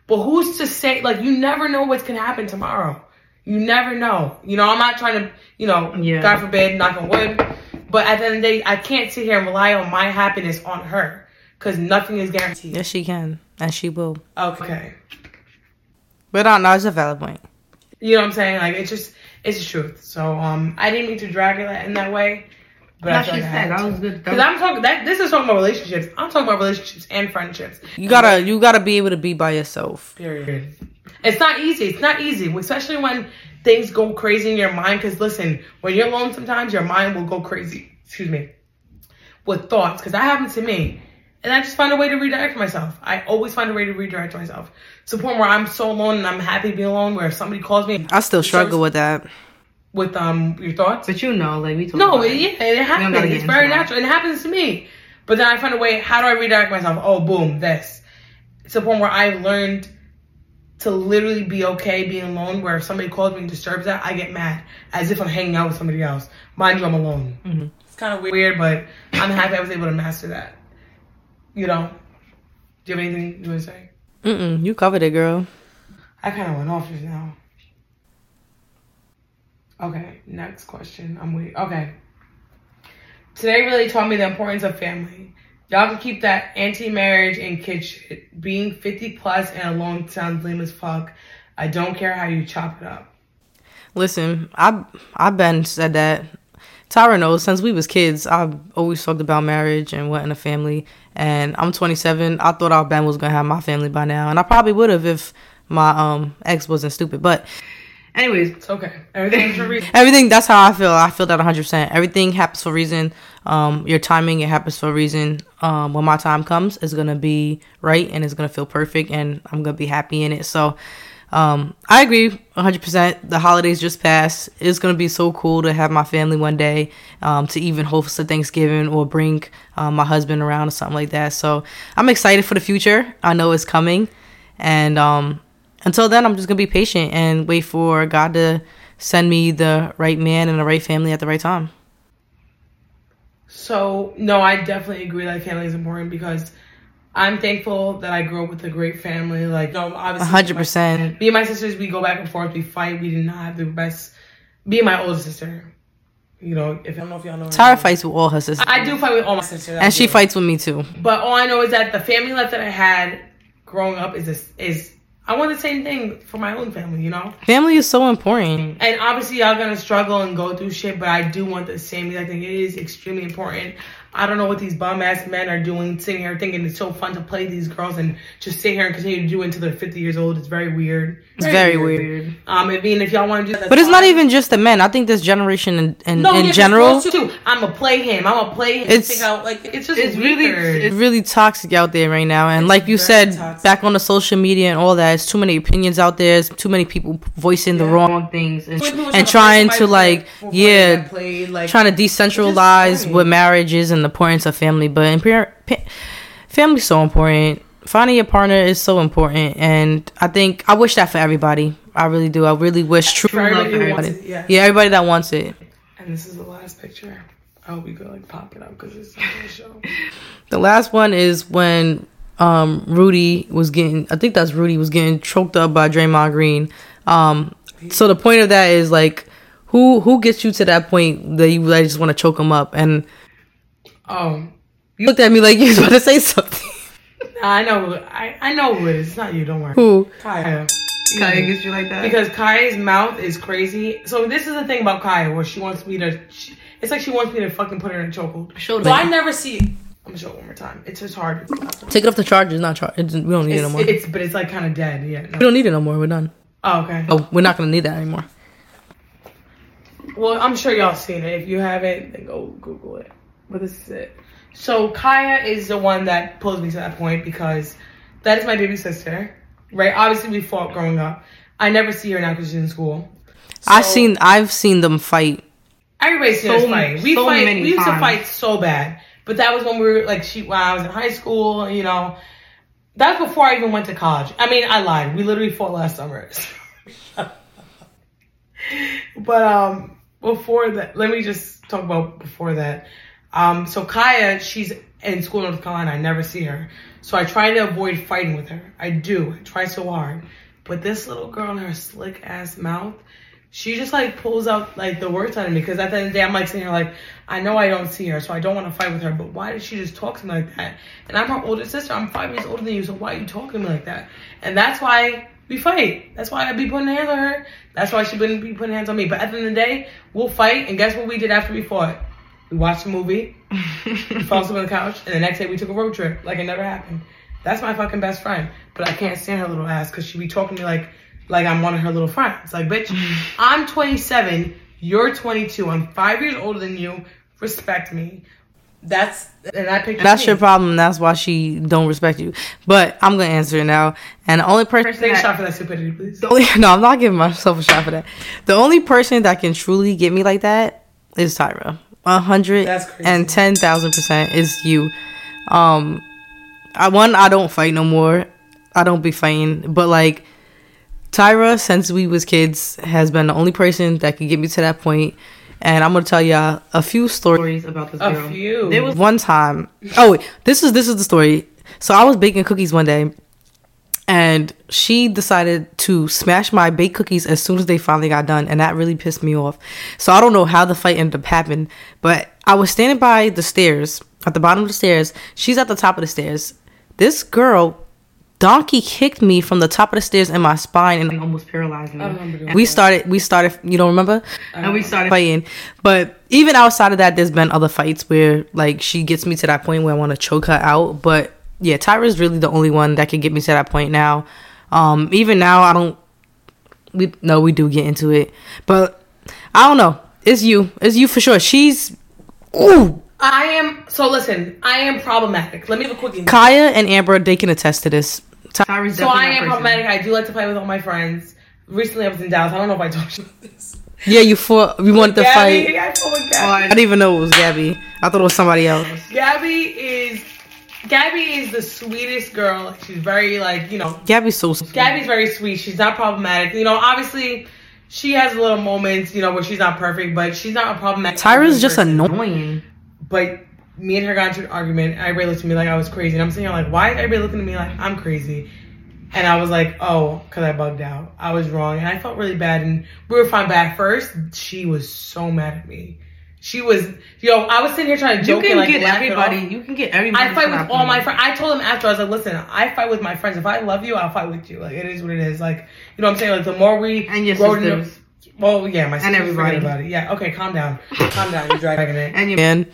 But who's to say? Like you never know what's gonna happen tomorrow. You never know. You know, I'm not trying to, you know, Yeah. God forbid, knock on wood. But at the end of the day, I can't sit here and rely on my happiness on her because nothing is guaranteed. Yes, she can, and she will. Okay. But uh, know. it's a valid point. You know what I'm saying? Like it's just it's the truth. So um I didn't mean to drag it in that way. But I, like I had that was good. Because I'm talking that this is talking about relationships. I'm talking about relationships and friendships. You gotta, you gotta be able to be by yourself. Period. It's not easy. It's not easy, especially when things go crazy in your mind. Because listen, when you're alone, sometimes your mind will go crazy. Excuse me, with thoughts. Because that happened to me, and I just find a way to redirect myself. I always find a way to redirect myself to the point where I'm so alone and I'm happy being alone. Where if somebody calls me I still struggle with that. with um your thoughts, But you know, like we talked no, about it, yeah, it happens. It's very natural. and It happens to me. But then I find a way. How do I redirect myself? Oh, boom, this. It's a point where I've learned to literally be okay being alone. Where if somebody calls me and disturbs that, I get mad as if I'm hanging out with somebody else. Mind you, I'm alone. Mm-hmm. It's kind of weird, but I'm happy I was able to master that. You know. Do you have anything you want to say? Mm-mm, you covered it, girl. I kind of went off just now. Okay, next question. I'm waiting. Okay. Today really taught me the importance of family. Y'all can keep that anti-marriage and kid shit. Being 50 plus and alone sounds lame as fuck. I don't care how you chop it up. Listen, I I've been said that. Tyra knows since we was kids. I've always talked about marriage and wanting a family. And I'm 27. I thought our Ben was gonna have my family by now, and I probably would have if my um ex wasn't stupid. But Anyways, It's okay. Everything's for reason. everything that's how I feel. I feel that 100. percent Everything happens for a reason. Um, your timing it happens for a reason. Um, when my time comes, it's gonna be right and it's gonna feel perfect, and I'm gonna be happy in it. So. Um, I agree 100%. The holidays just passed. It's going to be so cool to have my family one day, um, to even host a Thanksgiving or bring um, my husband around or something like that. So I'm excited for the future. I know it's coming. And um, until then, I'm just going to be patient and wait for God to send me the right man and the right family at the right time. So no, I definitely agree that family is important because I'm thankful that I grew up with a great family. Like, no, obviously, 100%. Me and my sisters, we go back and forth. We fight. We did not have the best. Me and my older sister. You know, if I don't know if y'all know. Tara fights with all her sisters. I do fight with all my sisters. And she do. fights with me too. But all I know is that the family life that I had growing up is this, is I want the same thing for my own family. You know. Family is so important. And obviously, y'all gonna struggle and go through shit, but I do want the same. I think it is extremely important. I don't know what these bum ass men are doing, sitting here thinking it's so fun to play these girls and just sit here and continue to do it until they're 50 years old. It's very weird. It's very weird. Um, I mean, if y'all want to do that, But it's not even just the men. I think this generation in, in, no, in yeah, general, girls too. I'm gonna play him. I'm gonna play him. It's- It's out like it's just it's weird. really- it's really toxic out there right now. And like you said, toxic. back on the social media and all that, it's too many opinions out there. It's too many people voicing the wrong, wrong things. And When and play trying to like, yeah, got played, like, trying to decentralize what marriage is and the importance of family. But in par- pa- family's so important. Finding a partner is so important, and I think I wish that for everybody. I really do. I really wish true For love for everybody. it, yeah. Yeah, everybody that wants it. And this is the last picture. I hope we could like pop it up because it's the show. The last one is when um, Rudy was getting, I think that's Rudy was getting choked up by Draymond Green. Um, so the point of that is like, who who gets you to that point that you like, just want to choke him up? And Oh, you looked at me like you was about to say something. I know. I I know who it is. It's not you. Don't worry. Who? Kaya. Kaya gets you like that. Because Kaya's mouth is crazy. So this is the thing about Kaya, where she wants me to. She, it's like she wants me to fucking put her in a chokehold. Show So I never see. I'm gonna show it one more time. It's just hard. Take it off the charge. It's not charge. It's, we don't need it no more. it's but it's like kind of dead. Yeah. we don't need it no more. We're done. Oh, okay. Oh, we're not gonna need that anymore. Well, I'm sure y'all seen it. If you haven't, then go Google it. But this is it. So Kaya is the one that pulls me to that point because that is my baby sister, right? Obviously, we fought growing up. I never see her now because she's in school. I've seen I've seen them fight. Everybody's seen So- us fight. We so fight. many We used to fight so bad, but that was when we were like she. When I was in high school, you know, that's before I even went to college. I mean, I lied. We literally fought last summer. but um, before that, let me just talk about before that. Um, so Kaya, she's in school in North Carolina. I never see her. So I try to avoid fighting with her. I do. I try so hard. But this little girl in her slick ass mouth, she just like pulls out like the worst out of me. Because at the end of the day, I'm like sitting here like, I know I don't see her, so I don't want to fight with her. But why did she just talk to me like that? And I'm her older sister. I'm five years older than you, so why are you talking to me like that? And that's why we fight. That's why I be putting hands on her. That's why she wouldn't be putting hands on me. But at the end of the day, we'll fight. And guess what we did after we fought? We watched a movie, fell asleep on the couch, and the next day we took a road trip like it never happened. That's my fucking best friend. But I can't stand her little ass because she be talking to me like like I'm one of her little friends. Like, bitch, I'm 27, you're 22, I'm five years older than you. Respect me. That's and I picked. That's me. your problem. That's why she don't respect you. But I'm gonna answer it now. And the only person Take a shot for that stupidity, please. only, no, I'm not giving myself a shot for that. The only person that can truly get me like that is Tyra. A hundred and ten thousand percent is you. Um, I one I don't fight no more. I don't be fighting, but like Tyra, since we was kids, has been the only person that could get me to that point. And I'm gonna tell y'all a few stories about this A girl. few. There was one time. Oh, wait, this is this is the story. So I was baking cookies one day, and she decided to smash my baked cookies as soon as they finally got done, and that really pissed me off. So I don't know how the fight ended up happening, but I was standing by the stairs at the bottom of the stairs. She's at the top of the stairs. This girl donkey kicked me from the top of the stairs in my spine and almost paralyzed me. we started we started you don't remember? and we started fighting. But even outside of that, there's been other fights where like she gets me to that point where I want to choke her out. But yeah, Tyra's really the only one that can get me to that point now. Um, even now, I don't. We no, we do get into it, but I don't know. It's you. It's you for sure. She's ooh. I am so listen. I am problematic. Let me have a quickie. Kaya and Amber, they can attest to this. Ty- Tyra's So I am problematic. I do like to play with all my friends. Recently, I was in Dallas. I don't know if I talked about this. yeah, you fought. We wanted to Gabby, fight. I fought with Oh, Gabby. I didn't even know it was Gabby. I thought it was somebody else. Gabby is Gabby is the sweetest girl. She's very like you know. Gabby's so sweet. Gabby's very sweet. She's not problematic. You know, obviously. She has little moments, you know, where she's not perfect, but she's not a problematic. Tyra's just person. annoying. But me and her got into an argument. Everybody looked at me like I was crazy. And I'm sitting here like, why is everybody looking at me like I'm crazy? And I was like, oh, because I bugged out. I was wrong. And I felt really bad. And we were fine. But at first, she was so mad at me. She was, yo, I was sitting here trying to You can and like get laugh everybody. You can get everybody. I fight with all my friends. I told them after, I was like, listen, I fight with my friends. If I love you, I'll fight with you. Like, it is what it is. Like, you know what I'm saying? Like, the more we And your grow to know- sisters. Well, yeah, my sisters. everybody. forget about it. Yeah, okay, calm down. calm down. You're dragging it. And your And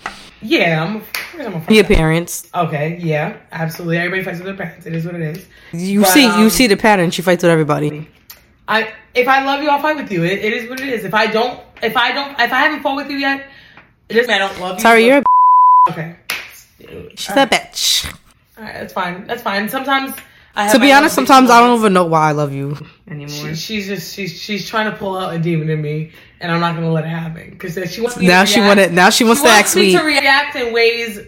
Yeah, I'm, of course I'm a your parents. Okay, yeah, absolutely. Everybody fights with their parents. It is what it is. You But, see, you um, see the pattern. She fights with everybody. I if I love you, I'll fight with you. It, it is what it is. If I don't, if I don't, if I haven't fought with you yet, it doesn't mean I don't love you. Sorry, you're. A, okay. she's All a right, bitch. all right, that's fine. That's fine. Sometimes I To be honest, sometimes I don't even know why I love you. anymore. She, she's just she's she's trying to pull out a demon in me, and I'm not gonna let it happen because she wants me Now to she react. wanted. Now she wants to act me sweet. to react in ways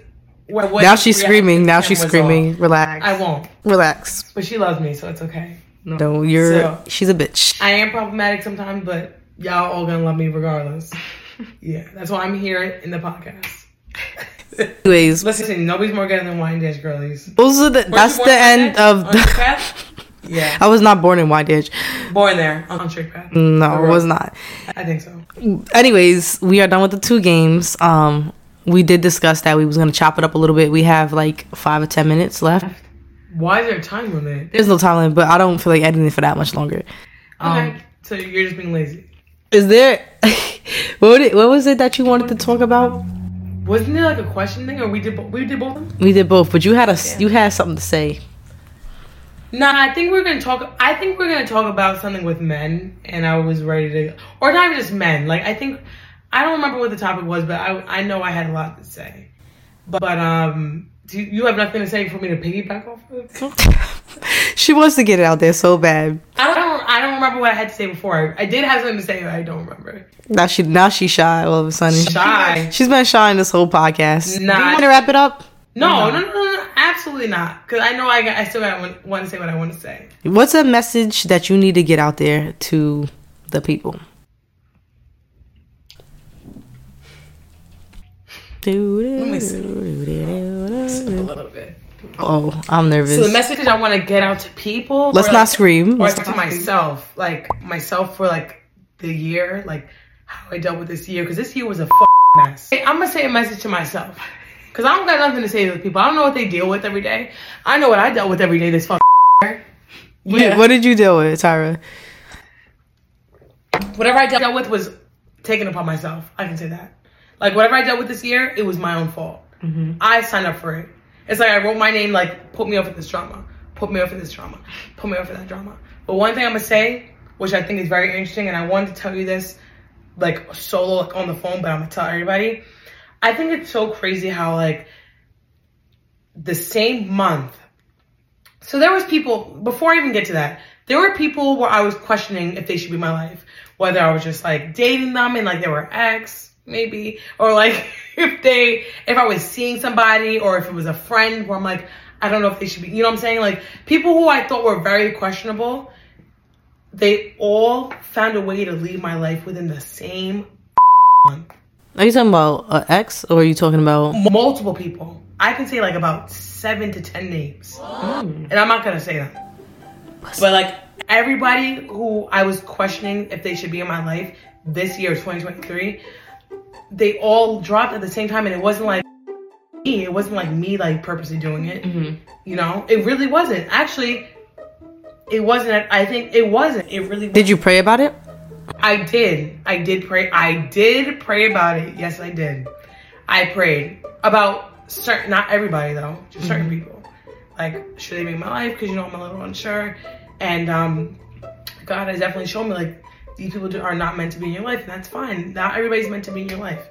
where Now she's screaming. Now she's was off. screaming. Relax. I won't, Relax. but she loves me, so it's okay. No, you're. So- she's a bitch. I am problematic sometimes, but y'all all gonna love me regardless. yeah, that's why I'm here in the podcast. Anyways, Listen, nobody's more good than Wyandanch girlies. Also, the. That's the end of. The? Yeah, I was not born in Wyandanch. born there on straight path. No, it was not. I think so. anyways, we are done with the two games. Um, we did discuss that we was gonna chop it up a little bit. We have like five or ten minutes left. Why is there a time limit? There's no time limit, but I don't feel like editing it for that much longer. Okay, Um, so you're just being lazy. Is there? what, it, what was it that you wanted to talk about? Wasn't it like a question thing, or we did we did both? We did both, but you had a you had something to say. No, I think we're gonna talk. I think we're gonna talk about something with men, and I was ready to, or not just men. Like I think, I don't remember what the topic was, but I I know I had a lot to say. But, but um, do you, you have nothing to say for me to piggyback off of? she wants to get it out there so bad. I don't I don't remember what I had to say before. I, I did have something to say, but I don't remember. Now she now she's shy all of a sudden. Shy. She's been shy in this whole podcast. Nah. Do you want to wrap it up? No, no, no, no, no absolutely not. Because I know I got, I still got want, want to say what I want to say. What's a message that you need to get out there to the people? Let me see. a little bit. Oh, I'm nervous. So the message I want to get out to people. Let's or, not like, scream. Or to myself, like myself for like the year, like how I dealt with this year, because this year was a f- mess. I'm gonna say a message to myself, because I don't got nothing to say to the people. I don't know what they deal with every day. I know what I dealt with every day. This fucking year. Yeah. What did you deal with, Tyra? whatever I dealt with was taken upon myself. I can say that. Like whatever I dealt with this year, it was my own fault. Mm-hmm. I signed up for it. It's like I wrote my name, like put me for this drama, put me for this drama, put me for that drama. But one thing I'm gonna say, which I think is very interesting, and I wanted to tell you this, like solo, like on the phone, but I'm gonna tell everybody. I think it's so crazy how like the same month so there was people before I even get to that. There were people where I was questioning if they should be my life, whether I was just like dating them and like they were ex maybe, or like if they if I was seeing somebody or if it was a friend where I'm like I don't know if they should be. You know what I'm saying? Like people who I thought were very questionable, they all found a way to leave my life within the same month. Are you talking about uh, ex or are you talking about? multiple people. I can say like about seven to ten names, and I'm not gonna say them. But like everybody who I was questioning if they should be in my life this year, 2023, they all dropped at the same time, and it wasn't like me. It wasn't like me like purposely doing it. You know, it really wasn't. Actually, it wasn't. I think it wasn't. It really. Did you pray about it? I did. I did pray. I did pray about it. Yes, I did. I prayed about certain, not everybody though, just certain people. Like, should they be in my life? Because you know I'm a little unsure. And um, God has definitely shown me like these people are not meant to be in your life, and that's fine. Not everybody's meant to be in your life.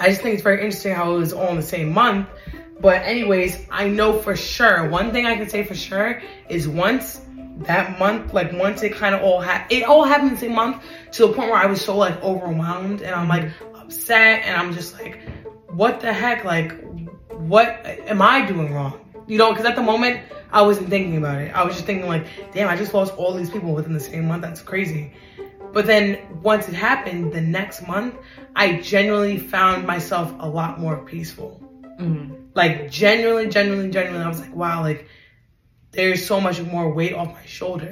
I just think it's very interesting how it was all in the same month. But anyways, I know for sure. One thing I can say for sure is once that month, like once it kind of all happened, it all happened in the same month to the point where I was so like overwhelmed and I'm like upset and I'm just like, what the heck? Like, what am I doing wrong? You know, because at the moment I wasn't thinking about it. I was just thinking like, damn, I just lost all these people within the same month. That's crazy. But then once it happened, the next month, I genuinely found myself a lot more peaceful. Mm-hmm. Like genuinely, genuinely, genuinely, I was like, wow, like there's so much more weight off my shoulder.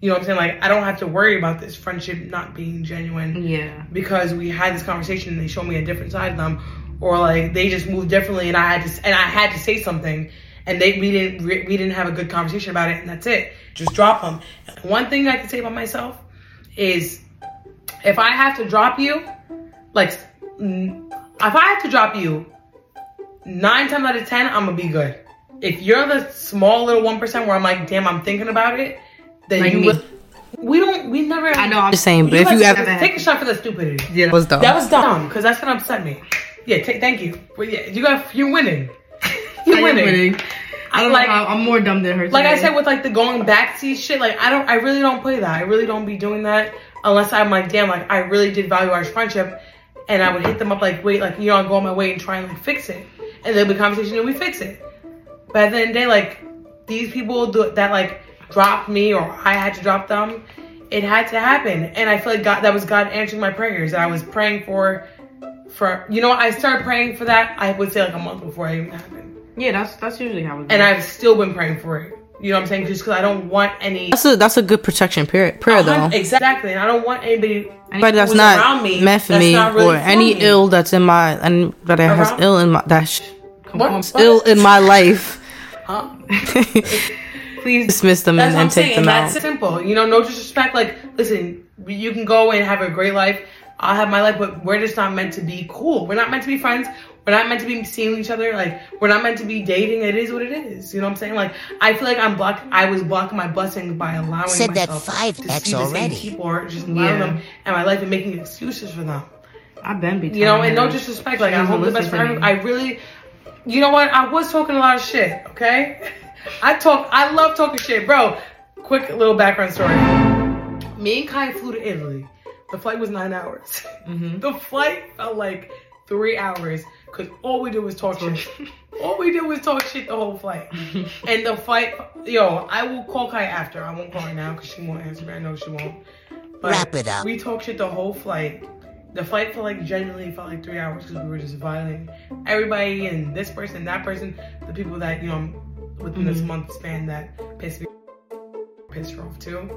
You know what I'm saying? Like I don't have to worry about this friendship not being genuine Yeah. because we had this conversation and they showed me a different side of them, or like they just moved differently and I had to and I had to say something and they we didn't we we didn't have a good conversation about it and that's it. Just drop them. One thing I can say about myself is if I have to drop you, like if I have to drop you nine times out of ten, I'm gonna be good. If you're the small little one percent where I'm like, damn, I'm thinking about it, then Like you me. will. We don't. We never. I know. I'm Just saying, but if you ever take a shot for the stupidity. Yeah. was dumb. That was dumb because that's gonna upset me. Yeah, ta- thank you. But yeah, you got you're winning. Am winning. winning. I don't Like- know how, I'm more dumb than her. Like I said with like the going back to shit, like I don't, I really don't play that. I really don't be doing that unless I'm like, damn, like I really did value our friendship, and I would hit them up like, wait, like you know, I'll go on my way and try and like fix it, and there'll be conversation and we fix it. But at the end of the day, like these people do that like dropped me or I had to drop them. It had to happen, and I feel like God, that was God answering my prayers that I was praying for. For you know, I started praying for that. I would say like a month before it even happened, yeah, that's that's usually how it goes. and I've still been praying for it. You know what I'm saying? Just because I don't want any. That's a that's a good protection period prayer though. Exactly, and I don't want anybody. Anybody that's not around me meant for me really or for any me. ill that's in my and that has Around- ill in my that's What? ill in my life. Huh? please. Dismiss them That's and, and take saying. them That's out. simple. You know, no disrespect. Like, listen, you can go and have a great life. I'll have my life, but we're just not meant to be cool. We're not meant to be friends. We're not meant to be seeing each other. Like, we're not meant to be dating. It is what it is. You know what I'm saying? Like, I feel like I'm block. I was blocking my blessings by allowing Said that myself five to X see the same people or just allowing Yeah. them in my life and making excuses for them. I've been be. You know, and no disrespect. Like, I doesn't hope the best for everyone. I really, you know what? I was talking a lot of shit. Okay, I talk. I love talking shit, bro. Quick little background story. Me and Kai flew to Italy. The flight was nine hours. Mm-hmm. The flight felt like three hours because all we did was talk shit. All we did was talk shit the whole flight. and the fight, yo, I will call Kai after. I won't call her now because she won't answer me. I know she won't. But Wrap it up. We talked shit the whole flight. the flight for like genuinely felt like three hours because we were just violating everybody and this person, that person, the people that you know within this mm-hmm. month span that pissed me pissed her off too.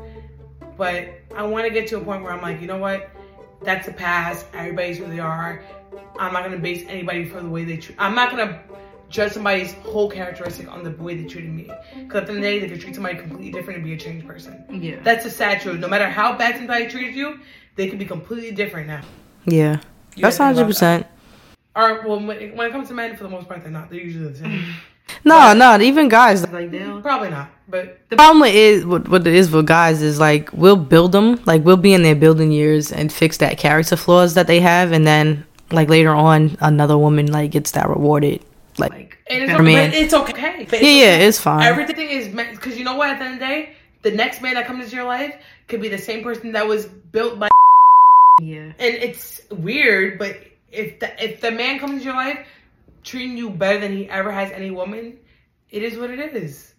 But I want to get to a point where I'm like, you know what? That's the past. Everybody's who they are. I'm not gonna base anybody for the way they treat. I'm not gonna judge somebody's whole characteristic on the way they treated me. Because at the end of the day, they could treat somebody completely different and be a changed person. Yeah. That's a sad truth. No matter how bad somebody treated you, they could be completely different now. Yeah. You That's gotta think about 100%. Or well, when it, when it comes to men, for the most part, they're not. They're usually the same. No, no, even guys. Like they'll Probably not, but The problem with is what, what it is with guys is like we'll build them, like we'll be in their building years and fix that character flaws that they have, and then like later on, another woman like gets that rewarded. Like, like it's, okay, mean- it's okay. It's yeah, yeah, it's fine. Everything is meant because you know what? At the end of the day, the next man that comes into your life could be the same person that was built by. yeah. And it's weird, but if the if the man comes into your life treating you better than he ever has any woman, it is what it is.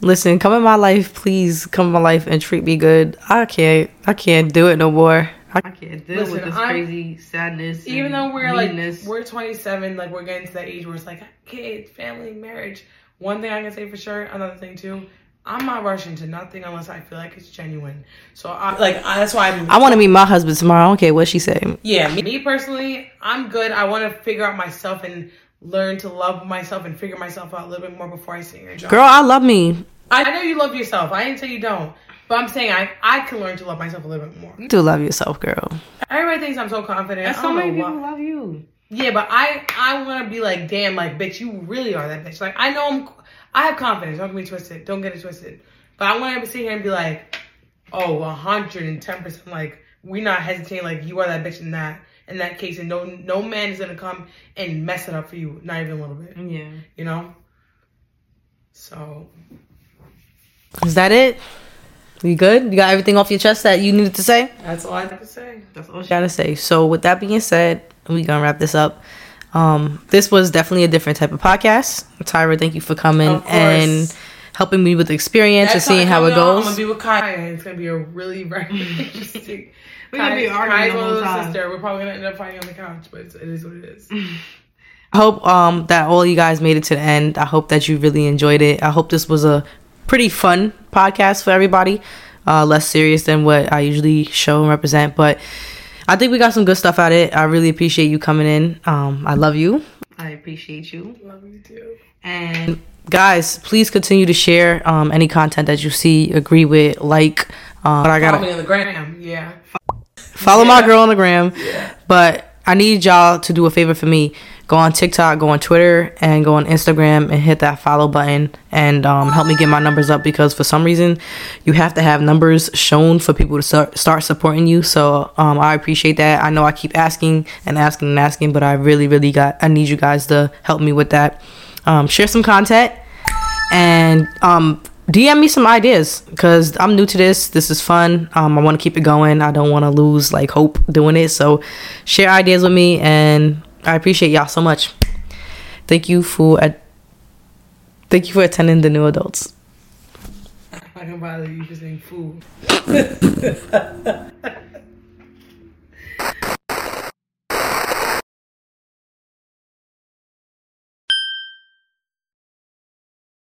Listen, come in my life, please come in my life and treat me good. I can't, I can't do it no more. I, I can't deal Listen, with this I'm- crazy sadness. Even though we're meanness. like we're 27, like we're getting to that age where it's like kids, family, marriage. One thing I can say for sure, another thing too. I'm not rushing to nothing unless I feel like it's genuine. So I like I, that's why I'm. I want to meet my husband tomorrow. I don't care what she say. Yeah, me, me personally, I'm good. I want to figure out myself and learn to love myself and figure myself out a little bit more before I see your job. Girl, I love me. I know you love yourself. I didn't say you don't, but I'm saying I I can learn to love myself a little bit more. You do love yourself, girl. Everybody thinks I'm so confident. And I so don't many people why. love you. Yeah, but I I want to be like, damn, like bitch, you really are that bitch. Like I know I'm, I have confidence. Don't get me twisted. Don't get it twisted. But I want to sit here and be like, oh, 110 percent. Like we're not hesitating. Like you are that bitch in that in that case, and no no man is gonna come and mess it up for you. Not even a little bit. Yeah. You know. So Is that it? You good? You got everything off your chest that you needed to say? that's all I have to say. That's all she gotta say. So with that being said, we gonna wrap this up. Um, this was definitely a different type of podcast. Tyra, thank you for coming Of and helping me with the experience and seeing time how it goes. y'all, I'm gonna be with Kai, and it's gonna be a really very interesting. We're gonna be arguing the whole time. sister. We're probably gonna end up fighting on the couch, but it's, it is what it is. I hope um that all you guys made it to the end. I hope that you really enjoyed it. I hope this was a pretty fun podcast for everybody. Uh, less serious than what I usually show and represent, but I think we got some good stuff out of it. I really appreciate you coming in. Um, I love you. I appreciate you. Love you too. And guys please continue to share um, any content that you see agree with like um, but i me on the gram. Yeah. Follow my girl on the gram but i need y'all to do a favor for me. Go on tiktok go on twitter and go on instagram and hit that follow button and um, help me get my numbers up because for some reason you have to have numbers shown for people to start, start supporting you. So um, i appreciate that. I know i keep asking and asking and asking but i really really got i need you guys to help me with that. Um, share some content and um, DM me some ideas because I'm new to this. This is fun. Um, I want to keep it going. I don't want to lose like hope doing it. So share ideas with me, and I appreciate y'all so much. Thank you for uh, thank you for attending the new adults. I can bother you saying food.